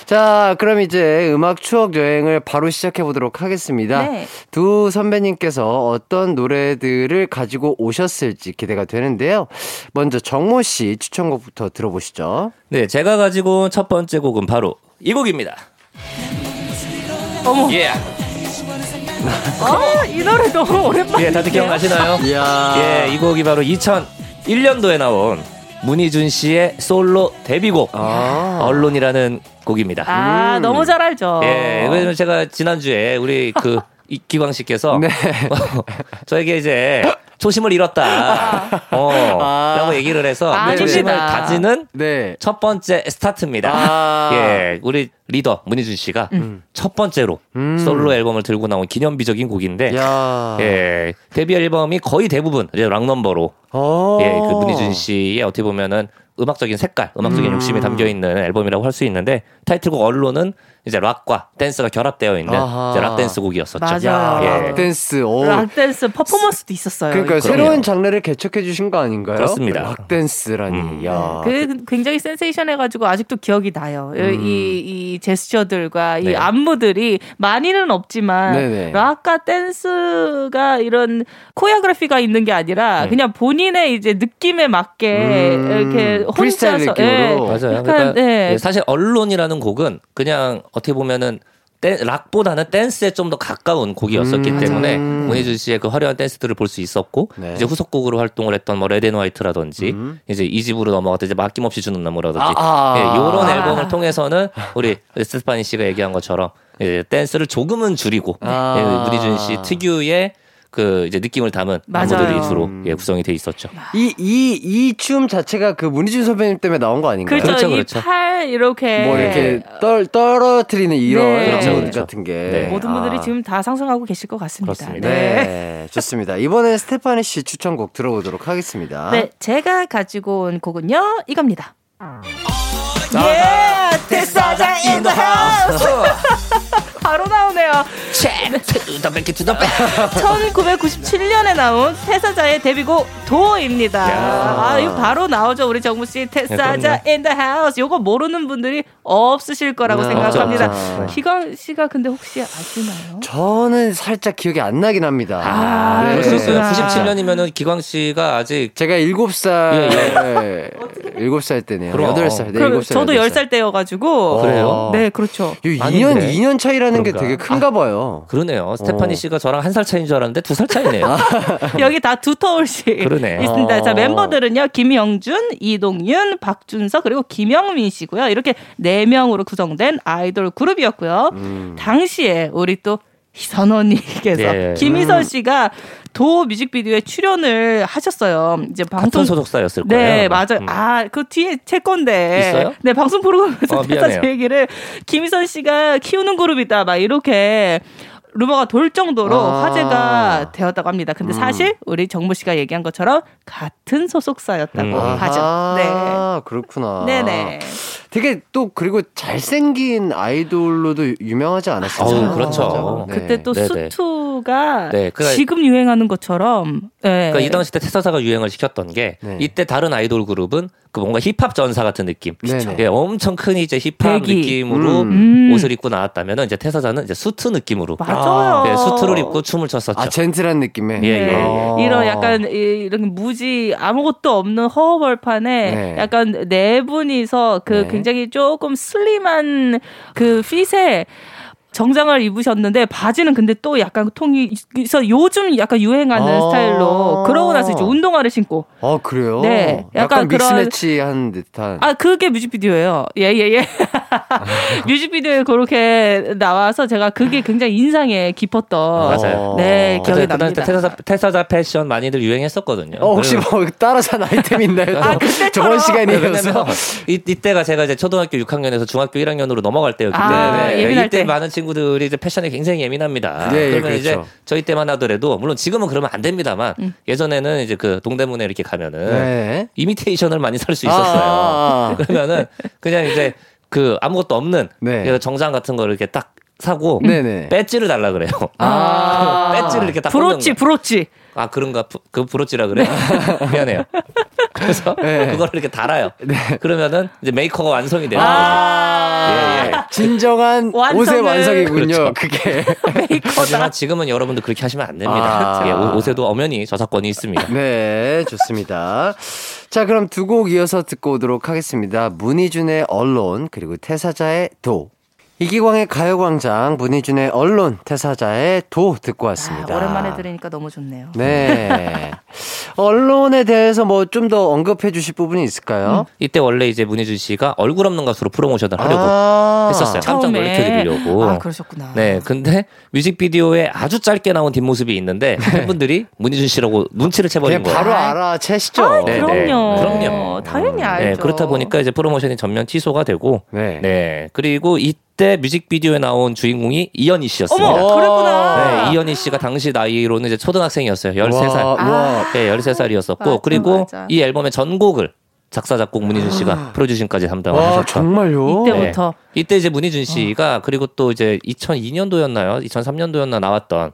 Speaker 1: 자, 그럼 이제 음악 추억 여행을 바로 시작해 보도록 하겠습니다.
Speaker 9: 네.
Speaker 1: 두 선배님께서 어떤 노래들을 가지고 오셨을 지 기대가 되는데요. 먼저 정모 씨 추천곡부터 들어보시죠.
Speaker 8: 네, 제가 가지고 온 첫 번째 곡은 바로 이 곡입니다.
Speaker 9: 어머.
Speaker 8: 예,
Speaker 9: 아, 이 노래 너무 오랜만에.
Speaker 8: 예, 다들 기억나시나요?
Speaker 1: 이야.
Speaker 8: 예, 이 곡이 바로 2001년도에 나온 문희준 씨의 솔로 데뷔곡
Speaker 1: 아.
Speaker 8: 언론이라는 곡입니다.
Speaker 9: 아,
Speaker 1: 음.
Speaker 9: 너무 잘 알죠.
Speaker 8: 예, 왜냐면 제가 지난주에 우리 그 이기광 씨께서
Speaker 1: 네.
Speaker 8: 저에게 이제 초심을 잃었다. 어,
Speaker 1: 아.
Speaker 8: 라고 얘기를 해서
Speaker 9: 아,
Speaker 8: 그 초심을
Speaker 9: 아닙니다.
Speaker 8: 다지는
Speaker 1: 네.
Speaker 8: 첫 번째 스타트입니다.
Speaker 1: 아.
Speaker 8: 예, 우리 리더 문희준 씨가 첫 번째로
Speaker 1: 음.
Speaker 8: 솔로 앨범을 들고 나온 기념비적인 곡인데,
Speaker 1: 야.
Speaker 8: 예, 데뷔 앨범이 거의 대부분 이제 락 넘버로,
Speaker 1: 어.
Speaker 8: 예, 그 문희준 씨의 어떻게 보면은 음악적인 색깔, 음악적인
Speaker 1: 음.
Speaker 8: 욕심이 담겨 있는 앨범이라고 할 수 있는데 타이틀곡 Alone은 이제 락과 댄스가 결합되어 있는 락 댄스 곡이었었죠.
Speaker 9: 맞아요.
Speaker 8: 예.
Speaker 1: 락 댄스. 오.
Speaker 9: 락 댄스 퍼포먼스도 있었어요.
Speaker 1: 그러니까
Speaker 9: 이거.
Speaker 8: 그럼요.
Speaker 1: 새로운 장르를 개척해 주신 거 아닌가요?
Speaker 8: 그렇습니다.
Speaker 1: 락 댄스라니.
Speaker 8: 음.
Speaker 1: 야.
Speaker 9: 그 굉장히 센세이션해 가지고 아직도 기억이 나요. 이, 이 제스처들과 이
Speaker 8: 네.
Speaker 9: 안무들이 많이는 없지만
Speaker 1: 네네.
Speaker 9: 락과 댄스가 이런 choreography가 있는 게 아니라 그냥 본인의 이제 느낌에 맞게
Speaker 1: 음.
Speaker 9: 이렇게 혼자서
Speaker 1: 느낌으로.
Speaker 8: 맞아요.
Speaker 9: 약간,
Speaker 8: 그러니까
Speaker 9: 네.
Speaker 8: 예, 사실 Alone이라는 곡은 그냥 어떻게 보면은 댄, 락보다는 댄스에 좀 더 가까운 곡이었었기
Speaker 1: 음,
Speaker 8: 때문에
Speaker 1: 맞아요.
Speaker 8: 문희준 씨의 그 화려한 댄스들을 볼 수 있었고
Speaker 1: 네.
Speaker 8: 이제 후속곡으로 활동을 했던 뭐 Red and White라든지
Speaker 1: 음.
Speaker 8: 이제 이 집으로 넘어갔다 이제 아낌없이 주는 나무라든지
Speaker 1: 아, 아.
Speaker 8: 예, 요런
Speaker 9: 아.
Speaker 8: 앨범을 통해서는 우리 스테파니 씨가 얘기한 것처럼 예, 댄스를 조금은 줄이고
Speaker 1: 아.
Speaker 8: 예, 문희준 씨 특유의 그 이제 느낌을 담은
Speaker 9: 맞아요.
Speaker 8: 안무들이 주로 예, 구성이 돼 있었죠.
Speaker 1: 이, 이, 이 춤 자체가 그 문희준 선배님 때문에 나온 거 아닌가요?
Speaker 9: 그렇죠.
Speaker 8: 그렇죠, 그렇죠.
Speaker 9: 이팔 이렇게
Speaker 1: 뭐 이렇게 떨, 떨어뜨리는 이런
Speaker 9: 네.
Speaker 8: 그렇죠,
Speaker 1: 것
Speaker 8: 그렇죠.
Speaker 1: 같은 게.
Speaker 8: 네.
Speaker 9: 모든 분들이
Speaker 1: 아.
Speaker 9: 지금 다 상상하고 계실 것 같습니다.
Speaker 8: 그렇습니다.
Speaker 1: 네. 좋습니다. 이번에 스테파니 씨 추천곡 들어보도록 하겠습니다.
Speaker 9: 네, 제가 가지고 온 곡은요, 이겁니다. 예, 태사자 in the house. 바로 나오네요.
Speaker 8: 투더백키 투더백.
Speaker 9: 1997년에 나온 태사자의 데뷔곡 도입니다. 아, 이거 바로 나오죠. 우리 정모 씨. 태사자 in the house. 요거 모르는 분들이 없으실 거라고
Speaker 1: 네,
Speaker 9: 생각합니다.
Speaker 1: 없죠.
Speaker 9: 기광 씨가 근데 혹시 아시나요?
Speaker 1: 저는 살짝 기억이 안 나긴 합니다.
Speaker 9: 아,
Speaker 1: 네.
Speaker 9: 그렇구나.
Speaker 8: 97년이면은 기광 씨가 아직
Speaker 1: 제가 7살,
Speaker 8: 예,
Speaker 1: 7살 때네요.
Speaker 8: 그럼.
Speaker 1: 8살, 네,
Speaker 9: 그럼
Speaker 1: 7살.
Speaker 9: 저도
Speaker 1: 8살.
Speaker 9: 10살 때여 가지고.
Speaker 1: 그래요?
Speaker 9: 네, 그렇죠.
Speaker 1: 이
Speaker 8: 아니,
Speaker 1: 2년,
Speaker 8: 그래.
Speaker 1: 2년 차이라는 게
Speaker 8: 그런가?
Speaker 1: 되게 큰가 봐요.
Speaker 8: 그러네요. 스테파니
Speaker 1: 어.
Speaker 8: 씨가 저랑 한 살 차이인 줄 알았는데 두 살 차이네요.
Speaker 9: 여기 다 두 터울씨
Speaker 8: 그러네.
Speaker 9: 있습니다. 자
Speaker 1: 어.
Speaker 9: 멤버들은요 김영준, 이동윤, 박준석 그리고 김영민 씨고요. 이렇게 네 명으로 구성된 아이돌 그룹이었고요.
Speaker 1: 음.
Speaker 9: 당시에 우리 또희 선 언니께서
Speaker 8: 예.
Speaker 9: 김희선 씨가 도 뮤직비디오에 출연을 하셨어요. 이제 방송
Speaker 8: 소속사였을 거예요.
Speaker 9: 네,
Speaker 8: 아마.
Speaker 9: 맞아요.
Speaker 8: 음.
Speaker 9: 아, 그 뒤에 제 건데.
Speaker 8: 있어요?
Speaker 9: 네, 방송 프로그램에서
Speaker 8: 어.
Speaker 9: 제 얘기를 김희선 씨가 키우는 그룹이다. 막 이렇게 루머가 돌 정도로
Speaker 1: 아.
Speaker 9: 화제가 되었다고 합니다. 근데
Speaker 1: 음.
Speaker 9: 사실 우리 정모 씨가 얘기한 것처럼 같은 소속사였다고
Speaker 8: 음.
Speaker 9: 하죠. 네.
Speaker 1: 아, 그렇구나.
Speaker 9: 네네.
Speaker 1: 되게 또 그리고 잘생긴 아이돌로도 유명하지 않았어요.
Speaker 8: 어우, 그렇죠.
Speaker 1: 네.
Speaker 9: 그때 또
Speaker 8: 네네.
Speaker 9: 수투가
Speaker 8: 네, 그러니까-
Speaker 9: 지금 유행하는 것처럼 네.
Speaker 8: 그러니까 이 당시 때 태사사가 유행을 시켰던 게
Speaker 1: 네.
Speaker 8: 이때 다른 아이돌 그룹은 그 뭔가 힙합 전사 같은 느낌. 예, 엄청 큰 이제 힙합
Speaker 9: 배기.
Speaker 8: 느낌으로
Speaker 9: 음.
Speaker 8: 옷을 입고 나왔다면은 이제 태사자는 이제 수트 느낌으로
Speaker 9: 맞아요.
Speaker 8: 예, 수트를 입고 춤을 췄었죠.
Speaker 1: 아, 젠틀한 느낌의.
Speaker 8: 예, 예.
Speaker 9: 네.
Speaker 1: 아.
Speaker 9: 이런 약간 이- 이런 무지 아무것도 없는 허허벌판에
Speaker 1: 네.
Speaker 9: 약간 네 분이서 그
Speaker 1: 네.
Speaker 9: 굉장히 조금 슬림한 그 핏에 정장을 입으셨는데 바지는 근데 또 약간 통이 있어 요즘 약간 유행하는
Speaker 1: 아.
Speaker 9: 스타일로 그러고 나서 이제 운동화를 신고
Speaker 1: 아, 그래요?
Speaker 9: 네,
Speaker 1: 약간,
Speaker 9: 약간 그런-
Speaker 1: 믹스매치 한 듯한.
Speaker 9: 아 그게 뮤직비디오예요 예예예 뮤직비디오에 그렇게 나와서 제가 그게 굉장히 인상에 깊었던
Speaker 8: 맞아요.
Speaker 9: 네 기억이
Speaker 8: 그때
Speaker 9: 납니다
Speaker 8: 태사자, 태사자 패션 많이들 유행했었거든요.
Speaker 1: 어, 혹시 뭐 따라 산 아이템 있나요?
Speaker 9: 아?
Speaker 1: 저번 시간이어서.
Speaker 8: 왜냐면 이, 이때가 제가 이제 초등학교 6학년에서 중학교 1학년으로 넘어갈 때였기 때문에
Speaker 9: 아, 예민할
Speaker 8: 이때
Speaker 9: 때.
Speaker 8: 많은 친구들이 이제 패션에 굉장히 예민합니다.
Speaker 1: 예, 예,
Speaker 8: 그러면
Speaker 1: 그렇죠.
Speaker 8: 이제 저희 때만 하더라도 물론 지금은 그러면 안 됩니다만
Speaker 9: 음.
Speaker 8: 예전에는 이제 그 동대문에 이렇게 가면은
Speaker 1: 네.
Speaker 8: 이미테이션을 많이 살 수 있었어요.
Speaker 1: 아.
Speaker 8: 그러면은 그냥 이제 그 아무것도 없는
Speaker 1: 네.
Speaker 8: 정장 같은 거를 이렇게 딱 사고
Speaker 1: 네네.
Speaker 8: 배지를 달라 그래요.
Speaker 1: 아.
Speaker 8: 배지를 이렇게 딱
Speaker 9: 브로치. 브로치
Speaker 8: 아 그런가 부- 그 브로치라 그래 미안해요. 그래서
Speaker 1: 네.
Speaker 8: 그거를 이렇게 달아요. 그러면은 이제 메이커가 완성이 돼요.
Speaker 9: 아,
Speaker 8: 예, 예.
Speaker 1: 진정한
Speaker 9: 완성을-
Speaker 1: 옷의 완성이군요.
Speaker 8: 그렇죠.
Speaker 1: 그게.
Speaker 8: 하지만 지금은 여러분들 그렇게 하시면 안 됩니다.
Speaker 1: 아.
Speaker 8: 예, 옷- 옷에도 엄연히 저작권이 있습니다.
Speaker 1: 네, 좋습니다. 자, 그럼 두 곡 이어서 듣고 오도록 하겠습니다. 문희준의 언론, 그리고 태사자의 도. 이기광의 가요광장, 문희준의 언론, 태사자의 도 듣고 왔습니다.
Speaker 9: 아, 오랜만에 들으니까 너무 좋네요.
Speaker 1: 네. 언론에 대해서 뭐 좀 더 언급해 주실 부분이 있을까요?
Speaker 8: 이때 원래 이제 문희준 씨가 얼굴 없는 가수로 프로모션을 하려고
Speaker 1: 아.
Speaker 8: 했었어요. 깜짝
Speaker 9: 처음에.
Speaker 8: 놀래켜드리려고.
Speaker 9: 아 그러셨구나.
Speaker 8: 네, 근데 뮤직비디오에 아주 짧게 나온 뒷모습이 있는데 팬분들이 문희준 씨라고 눈치를 채버린 거예요.
Speaker 1: 바로 알아채시죠?
Speaker 9: 아,
Speaker 8: 네,
Speaker 9: 그럼요.
Speaker 8: 네. 그럼요.
Speaker 9: 당연히 알죠.
Speaker 8: 네, 그렇다 보니까 이제 프로모션이 전면 취소가 되고,
Speaker 1: 네.
Speaker 8: 네, 그리고 이 때 뮤직비디오에 나온 주인공이 이현희 씨였습니다.
Speaker 9: 어머, 그랬구나.
Speaker 8: 네, 이현희 씨가 당시 나이로는 이제 초등학생이었어요. 13살.
Speaker 1: 와, 와.
Speaker 8: 네, 13살이었었고,
Speaker 9: 맞아,
Speaker 8: 그리고
Speaker 9: 맞아.
Speaker 8: 이 앨범의 전곡을 작사, 작곡 문희준 씨가 producing까지 담당을
Speaker 1: 와,
Speaker 8: 하셨죠.
Speaker 1: 정말요?
Speaker 9: 이때부터
Speaker 8: 이때 이제 문희준 씨가 그리고 또 이제 2002년도였나요? 2003년도였나 나왔던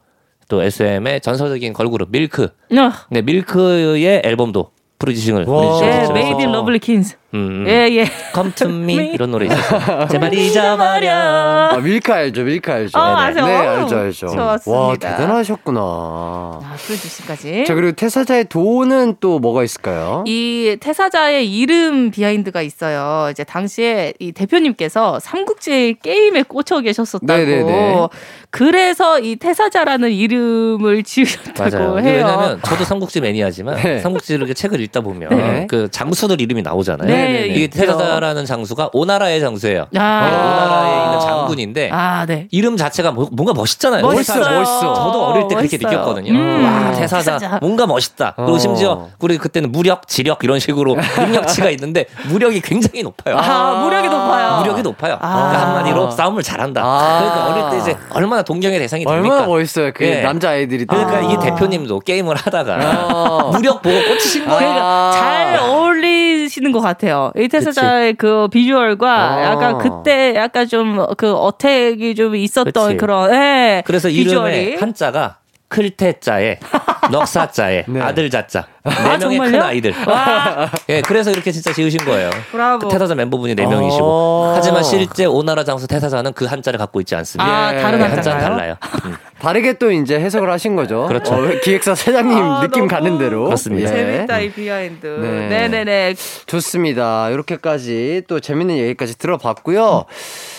Speaker 8: 또 SM의 전설적인 걸그룹 밀크.
Speaker 9: 어,
Speaker 8: 네, 밀크의 앨범도 producing을
Speaker 1: 와.
Speaker 8: 문희준 씨가
Speaker 9: 예,
Speaker 8: 했었죠.
Speaker 9: Made in Lovely Kin's.
Speaker 8: 음, 음.
Speaker 9: 예, 예.
Speaker 8: Come to me 이런 노래 있었어요. 제발
Speaker 9: 잊어버려.
Speaker 1: 아, 밀크 알죠, 밀크 알죠.
Speaker 9: 어, 아세요?
Speaker 1: 네, 알죠, 알죠.
Speaker 9: 좋았습니다.
Speaker 1: 와, 대단하셨구나.
Speaker 9: 아, producing까지.
Speaker 1: 자, 그리고 태사자의 도는 또 뭐가 있을까요?
Speaker 9: 이 태사자의 이름 behind가 있어요. 이제 당시에 이 대표님께서 삼국지 게임에 꽂혀 계셨었다고.
Speaker 1: 네네네.
Speaker 9: 그래서 이 태사자라는 이름을 지으셨다고
Speaker 8: 맞아요.
Speaker 9: 해요.
Speaker 8: 왜냐면 저도 삼국지 매니아지만
Speaker 1: 네.
Speaker 8: 삼국지를 이렇게 책을 읽다 보면
Speaker 1: 네.
Speaker 8: 그 장수들 이름이 나오잖아요.
Speaker 9: 네,
Speaker 8: 이게
Speaker 9: 있죠.
Speaker 8: 태사자라는 장수가 오나라의 장수예요. 네,
Speaker 9: 아.
Speaker 8: 오나라에 있는 장군인데
Speaker 9: 아, 네.
Speaker 8: 이름 자체가 뭐- 뭔가 멋있잖아요.
Speaker 9: 멋있어요.
Speaker 1: 멋있어, 멋있어.
Speaker 8: 저도 어릴 때 그렇게
Speaker 9: 멋있어요.
Speaker 8: 느꼈거든요.
Speaker 9: 음.
Speaker 8: 와 태사자,
Speaker 9: 태사자.
Speaker 8: 뭔가 멋있다. 그리고
Speaker 1: 어.
Speaker 8: 심지어 우리 그때는 무력, 지력 이런 식으로 능력치가 있는데 무력이 굉장히 높아요.
Speaker 9: 아, 무력이 높아요.
Speaker 8: 무력이 높아요.
Speaker 9: 아.
Speaker 8: 그러니까 한마디로 싸움을 잘한다.
Speaker 1: 아.
Speaker 8: 그러니까 어릴 때 이제 얼마나 동경의 대상이 됩니까?
Speaker 1: 얼마나 멋있어요. 그
Speaker 8: 예.
Speaker 1: 남자 아이들이. 또.
Speaker 8: 그러니까
Speaker 9: 아.
Speaker 8: 이 대표님도 게임을 하다가
Speaker 1: 어.
Speaker 8: 무력 보고 꽂히신 거예요.
Speaker 9: 그러니까 잘 어울리 어울리시는 것 같아요. 이 태사자의 그 비주얼과
Speaker 8: 아.
Speaker 9: 약간 그때 약간 좀 그 어택이 좀 있었던
Speaker 8: 그치.
Speaker 9: 그런 예,
Speaker 8: 그래서
Speaker 9: 비주얼이.
Speaker 8: 한자가 클테자에 넉사자에 아들 자자 네
Speaker 9: 아,
Speaker 8: 명의 큰? 아이들.
Speaker 9: 와.
Speaker 8: 예, 그래서 이렇게 진짜 지으신 거예요.
Speaker 9: 브라보.
Speaker 8: 그 태사자 멤버분이 네
Speaker 1: 어.
Speaker 8: 명이시고 하지만 실제 오나라 장수 태사자는 그 한자를 갖고 있지 않습니다.
Speaker 9: 아, 다른
Speaker 8: 네,
Speaker 9: 한자인가요?
Speaker 8: 한자는 달라요. 음.
Speaker 1: 다르게 또 이제 해석을 하신 거죠.
Speaker 8: 그렇죠.
Speaker 1: 어, 기획사 사장님
Speaker 9: 아,
Speaker 1: 느낌 가는 대로.
Speaker 8: 그렇습니다.
Speaker 1: 예.
Speaker 9: 재밌다 이 behind.
Speaker 1: 네.
Speaker 9: 네. 네네
Speaker 1: 좋습니다. 이렇게까지 또 재밌는 얘기까지 들어봤고요.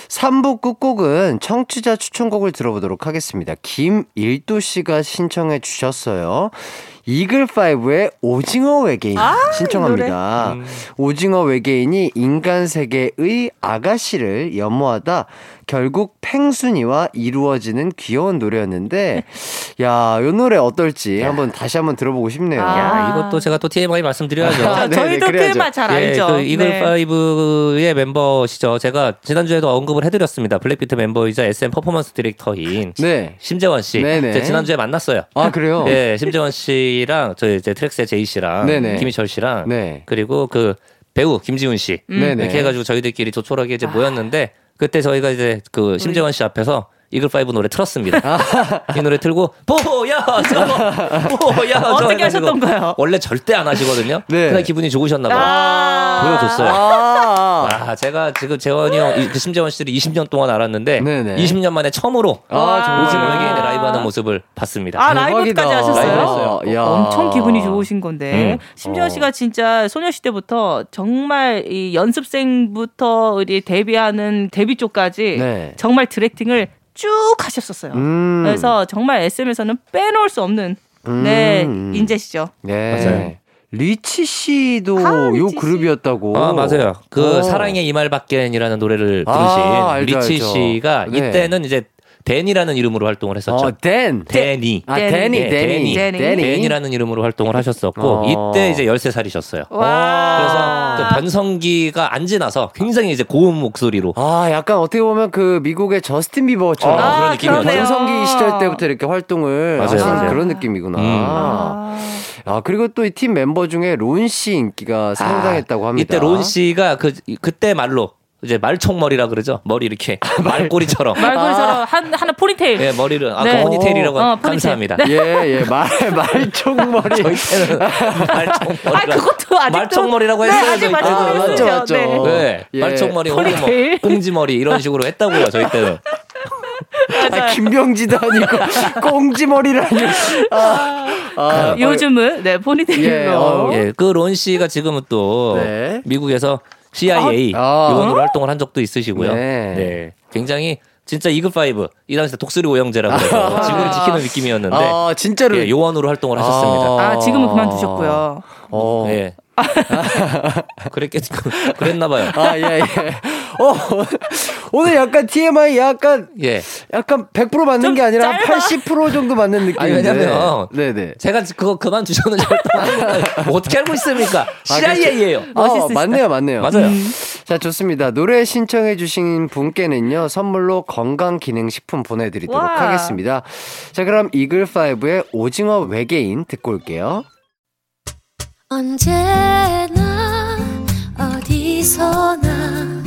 Speaker 1: 3부 끝곡은 청취자 추천곡을 들어보도록 하겠습니다. 김일도 씨가 신청해 주셨어요. 이글5의 오징어 외계인
Speaker 9: 아,
Speaker 1: 신청합니다.
Speaker 8: 음.
Speaker 1: 오징어 외계인이 인간 세계의 아가씨를 연모하다 결국 팽순이와 이루어지는 귀여운 노래였는데, 야, 이 노래 어떨지 한번 다시 한번 들어보고 싶네요.
Speaker 9: 아.
Speaker 8: 야, 이것도 제가 또 TMI 말씀드려야죠.
Speaker 1: 아, 네,
Speaker 9: 저희도
Speaker 1: 네, 그래야죠.
Speaker 9: TMI 잘
Speaker 8: 예,
Speaker 9: 알죠.
Speaker 8: 그
Speaker 9: 네.
Speaker 8: 이글5의 멤버시죠. 제가 지난주에도 언급을 해드렸습니다. 블랙비트 멤버이자 SM 퍼포먼스 디렉터인
Speaker 1: 네.
Speaker 8: 심재원 씨.
Speaker 1: 네네.
Speaker 8: 제가 지난주에 만났어요.
Speaker 1: 아, 그래요?
Speaker 8: 예, 심재원 씨랑 저희 이제 트랙스의 제이 씨랑
Speaker 1: 네네.
Speaker 8: 김희철 씨랑
Speaker 1: 네.
Speaker 8: 그리고 그 배우 김지훈 씨
Speaker 1: 네네.
Speaker 8: 이렇게 해가지고 저희들끼리 조촐하게 이제 모였는데 그때 저희가 이제 그 심재원 씨 앞에서 이글 파이브 노래 틀었습니다. 이 노래 틀고 보야 저 보야 저
Speaker 9: 어떻게 하셨던가요?
Speaker 8: 원래 절대 안 하시거든요.
Speaker 1: 네.
Speaker 8: 그날 기분이 좋으셨나 봐요.
Speaker 9: 아.
Speaker 8: 보여줬어요.
Speaker 1: 아,
Speaker 8: 아, 제가 지금 재원이 형, 이- 그 심재원 씨를 20년 동안 알았는데
Speaker 1: 네네.
Speaker 8: 20년 만에 처음으로
Speaker 1: 아?
Speaker 8: 오징어 외계인의 라이브 하는 모습을 봤습니다.
Speaker 9: 아 라이브까지. 하셨어요?
Speaker 8: 라이브 했어요.
Speaker 1: 야.
Speaker 9: 엄청 기분이 좋으신 건데
Speaker 8: 음.
Speaker 9: 심지어
Speaker 1: 어.
Speaker 9: 씨가 진짜 소녀시대부터 정말 이 연습생부터 우리 데뷔하는 데뷔 쪽까지
Speaker 1: 네.
Speaker 9: 정말 directing을 쭉 하셨었어요.
Speaker 1: 음.
Speaker 9: 그래서 정말 SM에서는 빼놓을 수 없는
Speaker 1: 음.
Speaker 9: 네 인재시죠.
Speaker 1: 네.
Speaker 8: 맞아요.
Speaker 1: 리치 씨도
Speaker 9: 아,
Speaker 1: 요
Speaker 9: 리치 씨.
Speaker 1: 그룹이었다고.
Speaker 8: 아 맞아요. 그
Speaker 1: 어.
Speaker 8: 사랑의 이말밖엔이라는 노래를 부르신
Speaker 1: 아, 알죠,
Speaker 8: 리치
Speaker 1: 알죠.
Speaker 8: 씨가
Speaker 1: 네.
Speaker 8: 이때는 이제 댄이라는 이름으로 활동을 했었죠.
Speaker 1: 어, 댄.
Speaker 8: 데니.
Speaker 1: 아,
Speaker 9: 데니.
Speaker 1: 데니,
Speaker 8: 네,
Speaker 1: 데니.
Speaker 9: 데니.
Speaker 1: 데니.
Speaker 8: 댄이라는 이름으로 활동을 하셨었고
Speaker 1: 어.
Speaker 8: 이때 이제 13살이셨어요.
Speaker 9: 와.
Speaker 8: 그래서 그 변성기가 안 지나서 굉장히 이제 고음 목소리로
Speaker 1: 아, 약간 어떻게 보면 그 미국의 저스틴 비버처럼
Speaker 8: 아, 그런 느낌이었죠.
Speaker 9: 그러네요.
Speaker 1: 전성기 시절 때부터 이렇게 활동을
Speaker 8: 맞아요,
Speaker 1: 하시는
Speaker 8: 맞아요.
Speaker 1: 그런 느낌이구나.
Speaker 8: 음.
Speaker 9: 아.
Speaker 1: 아, 그리고 또 이 팀 멤버 중에 론 씨 인기가 상당했다고 합니다.
Speaker 8: 이때 론 씨가 그 그때 말로 이제 말총머리라 그러죠. 머리 이렇게 말꼬리처럼.
Speaker 9: 말고리처럼 한 하나 포니테일.
Speaker 8: 예, 머리를 아,
Speaker 9: 네.
Speaker 8: 그 포니테일이라고
Speaker 9: 어, 포니테일.
Speaker 8: 감사합니다.
Speaker 1: 예, 예, 말, 말총머리.
Speaker 8: 저희 때는 말총머리라.
Speaker 9: 아 그것도 아직도
Speaker 8: 말총머리라고
Speaker 9: 네,
Speaker 8: 했어요.
Speaker 9: 아직
Speaker 8: 저희
Speaker 9: 말총머리
Speaker 8: 때는.
Speaker 1: 맞죠. 맞죠.
Speaker 9: 네.
Speaker 8: 네,
Speaker 1: 예.
Speaker 8: 말총머리, 혹은 뭐
Speaker 9: 포니테일.
Speaker 8: 꽁지머리 이런 식으로 했다고요. 저희 때는.
Speaker 1: 아, 김병지도 아니고 꽁지머리라니. 아, 아,
Speaker 9: 요즘은 네 포니테일로.
Speaker 1: 예, 어,
Speaker 8: 예, 그론 씨가 지금은 또
Speaker 1: 네.
Speaker 8: 미국에서 CIA
Speaker 1: 아.
Speaker 8: 요원으로 활동을 한 적도 있으시고요.
Speaker 1: 네.
Speaker 8: 네. 굉장히 진짜 이글 파이브 이 당시에 독수리 오형제라고 해서 지구를 지키는 느낌이었는데
Speaker 1: 아, 진짜로.
Speaker 8: 예, 요원으로 활동을 하셨습니다.
Speaker 9: 아 지금은 그만두셨고요.
Speaker 1: 어.
Speaker 8: 네. 그랬겠 그랬나 봐요.
Speaker 1: 아, 예, 예. 어, 오늘 약간 TMI 약간,
Speaker 8: 예.
Speaker 1: 약간 100% 맞는 좀게 아니라 한
Speaker 9: 짧아.
Speaker 1: 80% 정도 맞는 느낌인데.
Speaker 8: 아니, 왜냐면
Speaker 1: 네네.
Speaker 8: 제가 그거 그만 두셨는지 뭐 어떻게 알고 있습니까? CIA예요.
Speaker 1: 아,
Speaker 9: 멋있으시다.
Speaker 1: 맞네요, 맞네요.
Speaker 8: 맞아요.
Speaker 1: 자, 좋습니다. 노래 신청해 주신 분께는요, 선물로 건강 기능 식품 보내 드리도록
Speaker 9: 와.
Speaker 1: 하겠습니다. 자, 그럼 이글 5의 오징어 외계인 듣고 올게요.
Speaker 4: 언제나 어디서나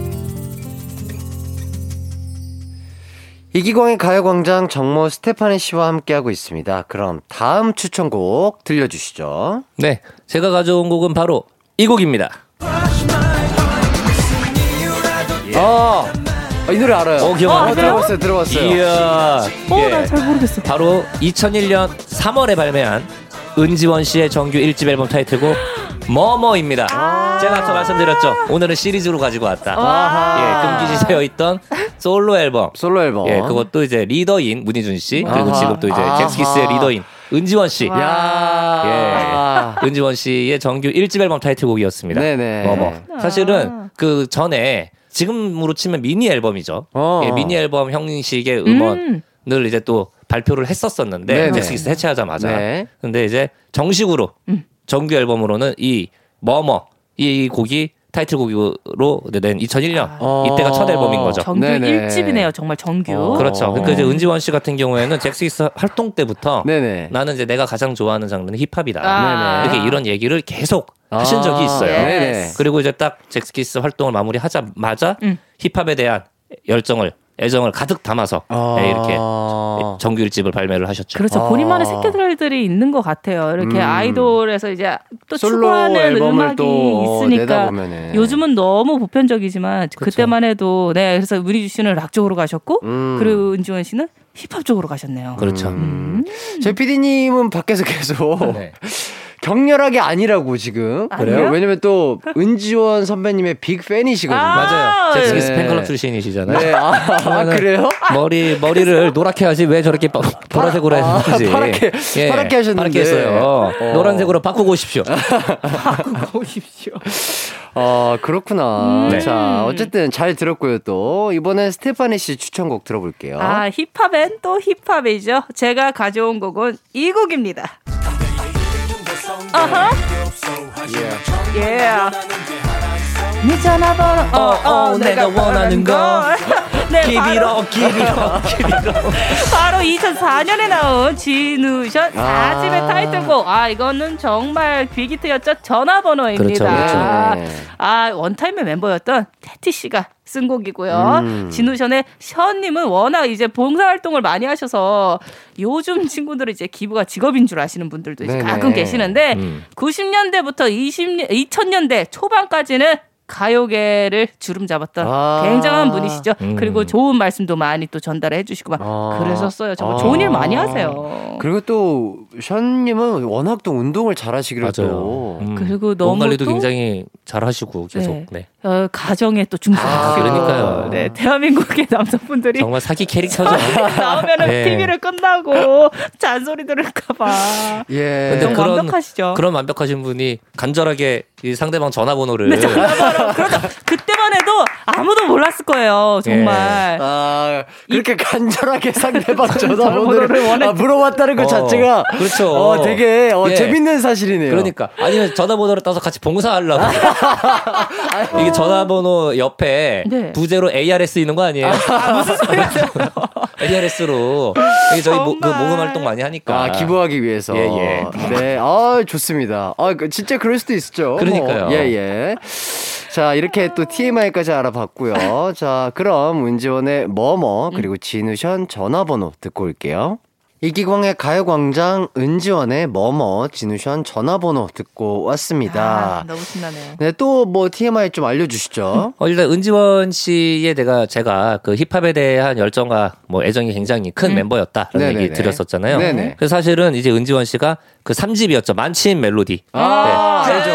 Speaker 1: 이기광의 가요광장 정모 스테파니 씨와 함께하고 있습니다. 그럼 다음 추천곡 들려주시죠.
Speaker 8: 네. 제가 가져온 곡은 바로 이 곡입니다.
Speaker 1: 아, 이 노래 알아요.
Speaker 8: 어, 기억나요?
Speaker 1: 어, 들어봤어요, 들어봤어요.
Speaker 8: 이야.
Speaker 9: 어,
Speaker 8: 예.
Speaker 9: 나잘 모르겠어.
Speaker 8: 바로 2001년 3월에 발매한 은지원 씨의 정규 1집 앨범 타이틀곡 뭐뭐입니다. 제가 앞서 말씀드렸죠. 오늘은 시리즈로 가지고 왔다.
Speaker 1: 아하.
Speaker 8: 예, 금기시되어 있던 솔로 앨범.
Speaker 1: 솔로 앨범.
Speaker 8: 예, 그것도 이제 리더인 문희준 씨 그리고. 지금 또 이제. 잭스키스의 리더인 은지원 씨.
Speaker 1: 야.
Speaker 8: 예. 은지원 씨의 정규 1집 앨범 타이틀곡이었습니다.
Speaker 1: 네네.
Speaker 8: 뭐뭐. 사실은 그 전에 지금으로 치면 미니 앨범이죠.
Speaker 1: 어.
Speaker 8: 예, 미니 앨범 형식의 음원을
Speaker 9: 음.
Speaker 8: 이제 또 발표를 했었었는데. 잭스키스 해체하자마자.
Speaker 1: 네.
Speaker 8: 근데 이제 정식으로
Speaker 9: 음.
Speaker 8: 정규 앨범으로는 이 뭐뭐 이 곡이 타이틀곡으로 낸 2001년
Speaker 1: 어.
Speaker 8: 이때가 첫 앨범인 거죠.
Speaker 9: 정규
Speaker 1: 네네.
Speaker 9: 1집이네요. 정말 정규.
Speaker 1: 어.
Speaker 8: 그렇죠. 그러니까 이제 은지원 씨 같은 경우에는 잭스키스 활동 때부터
Speaker 1: 네네.
Speaker 8: 나는 이제 내가 가장 좋아하는 장르는 힙합이다.
Speaker 9: 아.
Speaker 8: 이렇게 이런 얘기를 계속 하신 적이 있어요.
Speaker 9: 예.
Speaker 1: 네네.
Speaker 8: 그리고 이제 딱 잭스키스 활동을 마무리하자마자
Speaker 9: 음.
Speaker 8: 힙합에 대한 열정을 애정을 가득 담아서
Speaker 1: 아.
Speaker 8: 네, 이렇게 정규 1집을 발매를 하셨죠.
Speaker 9: 그렇죠.
Speaker 1: 아.
Speaker 9: 본인만의 새끼들들이 있는 것 같아요. 이렇게
Speaker 1: 음.
Speaker 9: 아이돌에서 이제 또
Speaker 1: 솔로
Speaker 9: 추구하는 음악이
Speaker 1: 또
Speaker 9: 있으니까. 요즘은 너무 보편적이지만 그때만 해도 네 그래서 문희주 씨는 락 쪽으로 가셨고
Speaker 1: 음.
Speaker 9: 그리고 은지원 씨는 힙합 쪽으로 가셨네요.
Speaker 8: 그렇죠.
Speaker 9: 음.
Speaker 1: 제 PD님은 밖에서 계속
Speaker 8: 네.
Speaker 1: 격렬하게 아니라고 지금.
Speaker 9: 아니요?
Speaker 1: 왜냐면 또 은지원 선배님의 빅 팬이시거든요.
Speaker 9: 아,
Speaker 8: 맞아요. 잭스키스
Speaker 1: 네.
Speaker 8: 팬클럽 출신이시잖아요.
Speaker 1: 네, 아, 아, 그래요?
Speaker 8: 머리 머리를 노랗게 하지 왜 저렇게 빠- 보라색으로
Speaker 1: 아,
Speaker 8: 했는지
Speaker 1: 파랗게, 파랗게 하셨는데.
Speaker 8: 파랗게 했어요.
Speaker 1: 어.
Speaker 8: 노란색으로 바꾸고 오십시오.
Speaker 9: 오십시오.
Speaker 1: 아, 그렇구나.
Speaker 9: 음.
Speaker 1: 자, 어쨌든 잘 들었고요, 또. 이번엔 스테파니 씨 추천곡 들어볼게요.
Speaker 9: 아 힙합엔 또 힙합이죠. 제가 가져온 곡은 이 곡입니다. 아하. 예. 네 전화번호
Speaker 8: 어, 어, 내가 원하는 거.
Speaker 9: 네,
Speaker 8: Give it
Speaker 9: 바로,
Speaker 8: up, give it up, give it up.
Speaker 9: 바로 2004년에 나온 진우션
Speaker 1: 아.
Speaker 9: 4집의 타이틀곡. 아, 이거는 정말 빅히트였죠. 전화번호입니다.
Speaker 8: 그렇죠, 그렇죠.
Speaker 1: 네.
Speaker 9: 아, 원타임의 멤버였던 태티 씨가 쓴 곡이고요.
Speaker 1: 음.
Speaker 9: 진우션의 션님은 워낙 이제 봉사활동을 많이 하셔서 요즘 친구들은 이제 기부가 직업인 줄 아시는 분들도. 가끔 계시는데
Speaker 8: 음.
Speaker 9: 90년대부터 20년, 2000년대 초반까지는 가요계를 주름 잡았던
Speaker 1: 아.
Speaker 9: 굉장한 분이시죠.
Speaker 8: 음.
Speaker 9: 그리고 좋은 말씀도 많이 또 전달해 해주시고 막
Speaker 1: 아.
Speaker 9: 그러셨어요. 정말
Speaker 1: 아.
Speaker 9: 좋은 일 많이 하세요.
Speaker 1: 그리고 또, 션님은 워낙 또 운동을 잘 하시기로
Speaker 8: 맞아요.
Speaker 1: 또.
Speaker 8: 음.
Speaker 9: 그리고
Speaker 8: 몸
Speaker 9: 너무
Speaker 8: 관리도
Speaker 9: 또-
Speaker 8: 굉장히 잘하시고 계속.
Speaker 9: 네.
Speaker 8: 네.
Speaker 9: 어, 가정에 또 충실하시고
Speaker 8: 아, 그러니까요.
Speaker 9: 네, 대한민국의 남성분들이
Speaker 8: 정말 사기 캐릭터죠.
Speaker 9: 나오면은
Speaker 8: 네.
Speaker 9: TV를 끝나고 잔소리 들을까봐.
Speaker 1: 예.
Speaker 8: 근데 그런
Speaker 9: 완벽하시죠.
Speaker 8: 그런 완벽하신 분이 간절하게 이 상대방 전화번호를
Speaker 9: 네, 전화번호. 그렇죠. 그때만 해도 아무도 몰랐을 거예요. 정말.
Speaker 1: 아, 그렇게 간절하게 상대방
Speaker 9: 전화번호를 원했-
Speaker 1: 아, 물어봤다는 것
Speaker 8: 어,
Speaker 1: 자체가
Speaker 8: 그렇죠.
Speaker 1: 어, 되게 어,
Speaker 8: 예.
Speaker 1: 재밌는 사실이네요.
Speaker 8: 그러니까 아니면 전화번호를 따서 같이 봉사하려고 이게 전화번호 옆에
Speaker 9: 네.
Speaker 8: 부제로 ARS 있는 거 아니에요?
Speaker 9: 아, 무슨 소리 하세요?
Speaker 8: ARS로 이게 저희 모, 그. 모금 활동 많이 하니까
Speaker 1: 아, 기부하기 위해서.
Speaker 8: 예, 예.
Speaker 1: 네, 아, 좋습니다. 아, 그 진짜 그럴 수도 있죠.
Speaker 8: 그러니까요.
Speaker 1: 뭐, 예, 예. 자, 이렇게 또 TMI까지 알아봤고요. 자, 그럼 은지원의 뭐뭐 그리고 진우션 전화번호 듣고 올게요. 이기광의 가요광장 은지원의 뭐뭐 진우션 전화번호 듣고 왔습니다.
Speaker 9: 아, 너무 신나네요.
Speaker 1: 네, 또 뭐 TMI 좀 알려주시죠.
Speaker 8: 어, 일단 은지원 씨의 내가 제가 그 힙합에 대한 열정과 뭐 애정이 굉장히 큰
Speaker 9: 음.
Speaker 8: 멤버였다라는
Speaker 1: 네네네.
Speaker 8: 얘기 드렸었잖아요.
Speaker 1: 네네.
Speaker 8: 그래서 사실은 이제 은지원 씨가 그 3집이었죠. 만취인 멜로디.
Speaker 1: 아,
Speaker 8: 네.
Speaker 1: 알죠.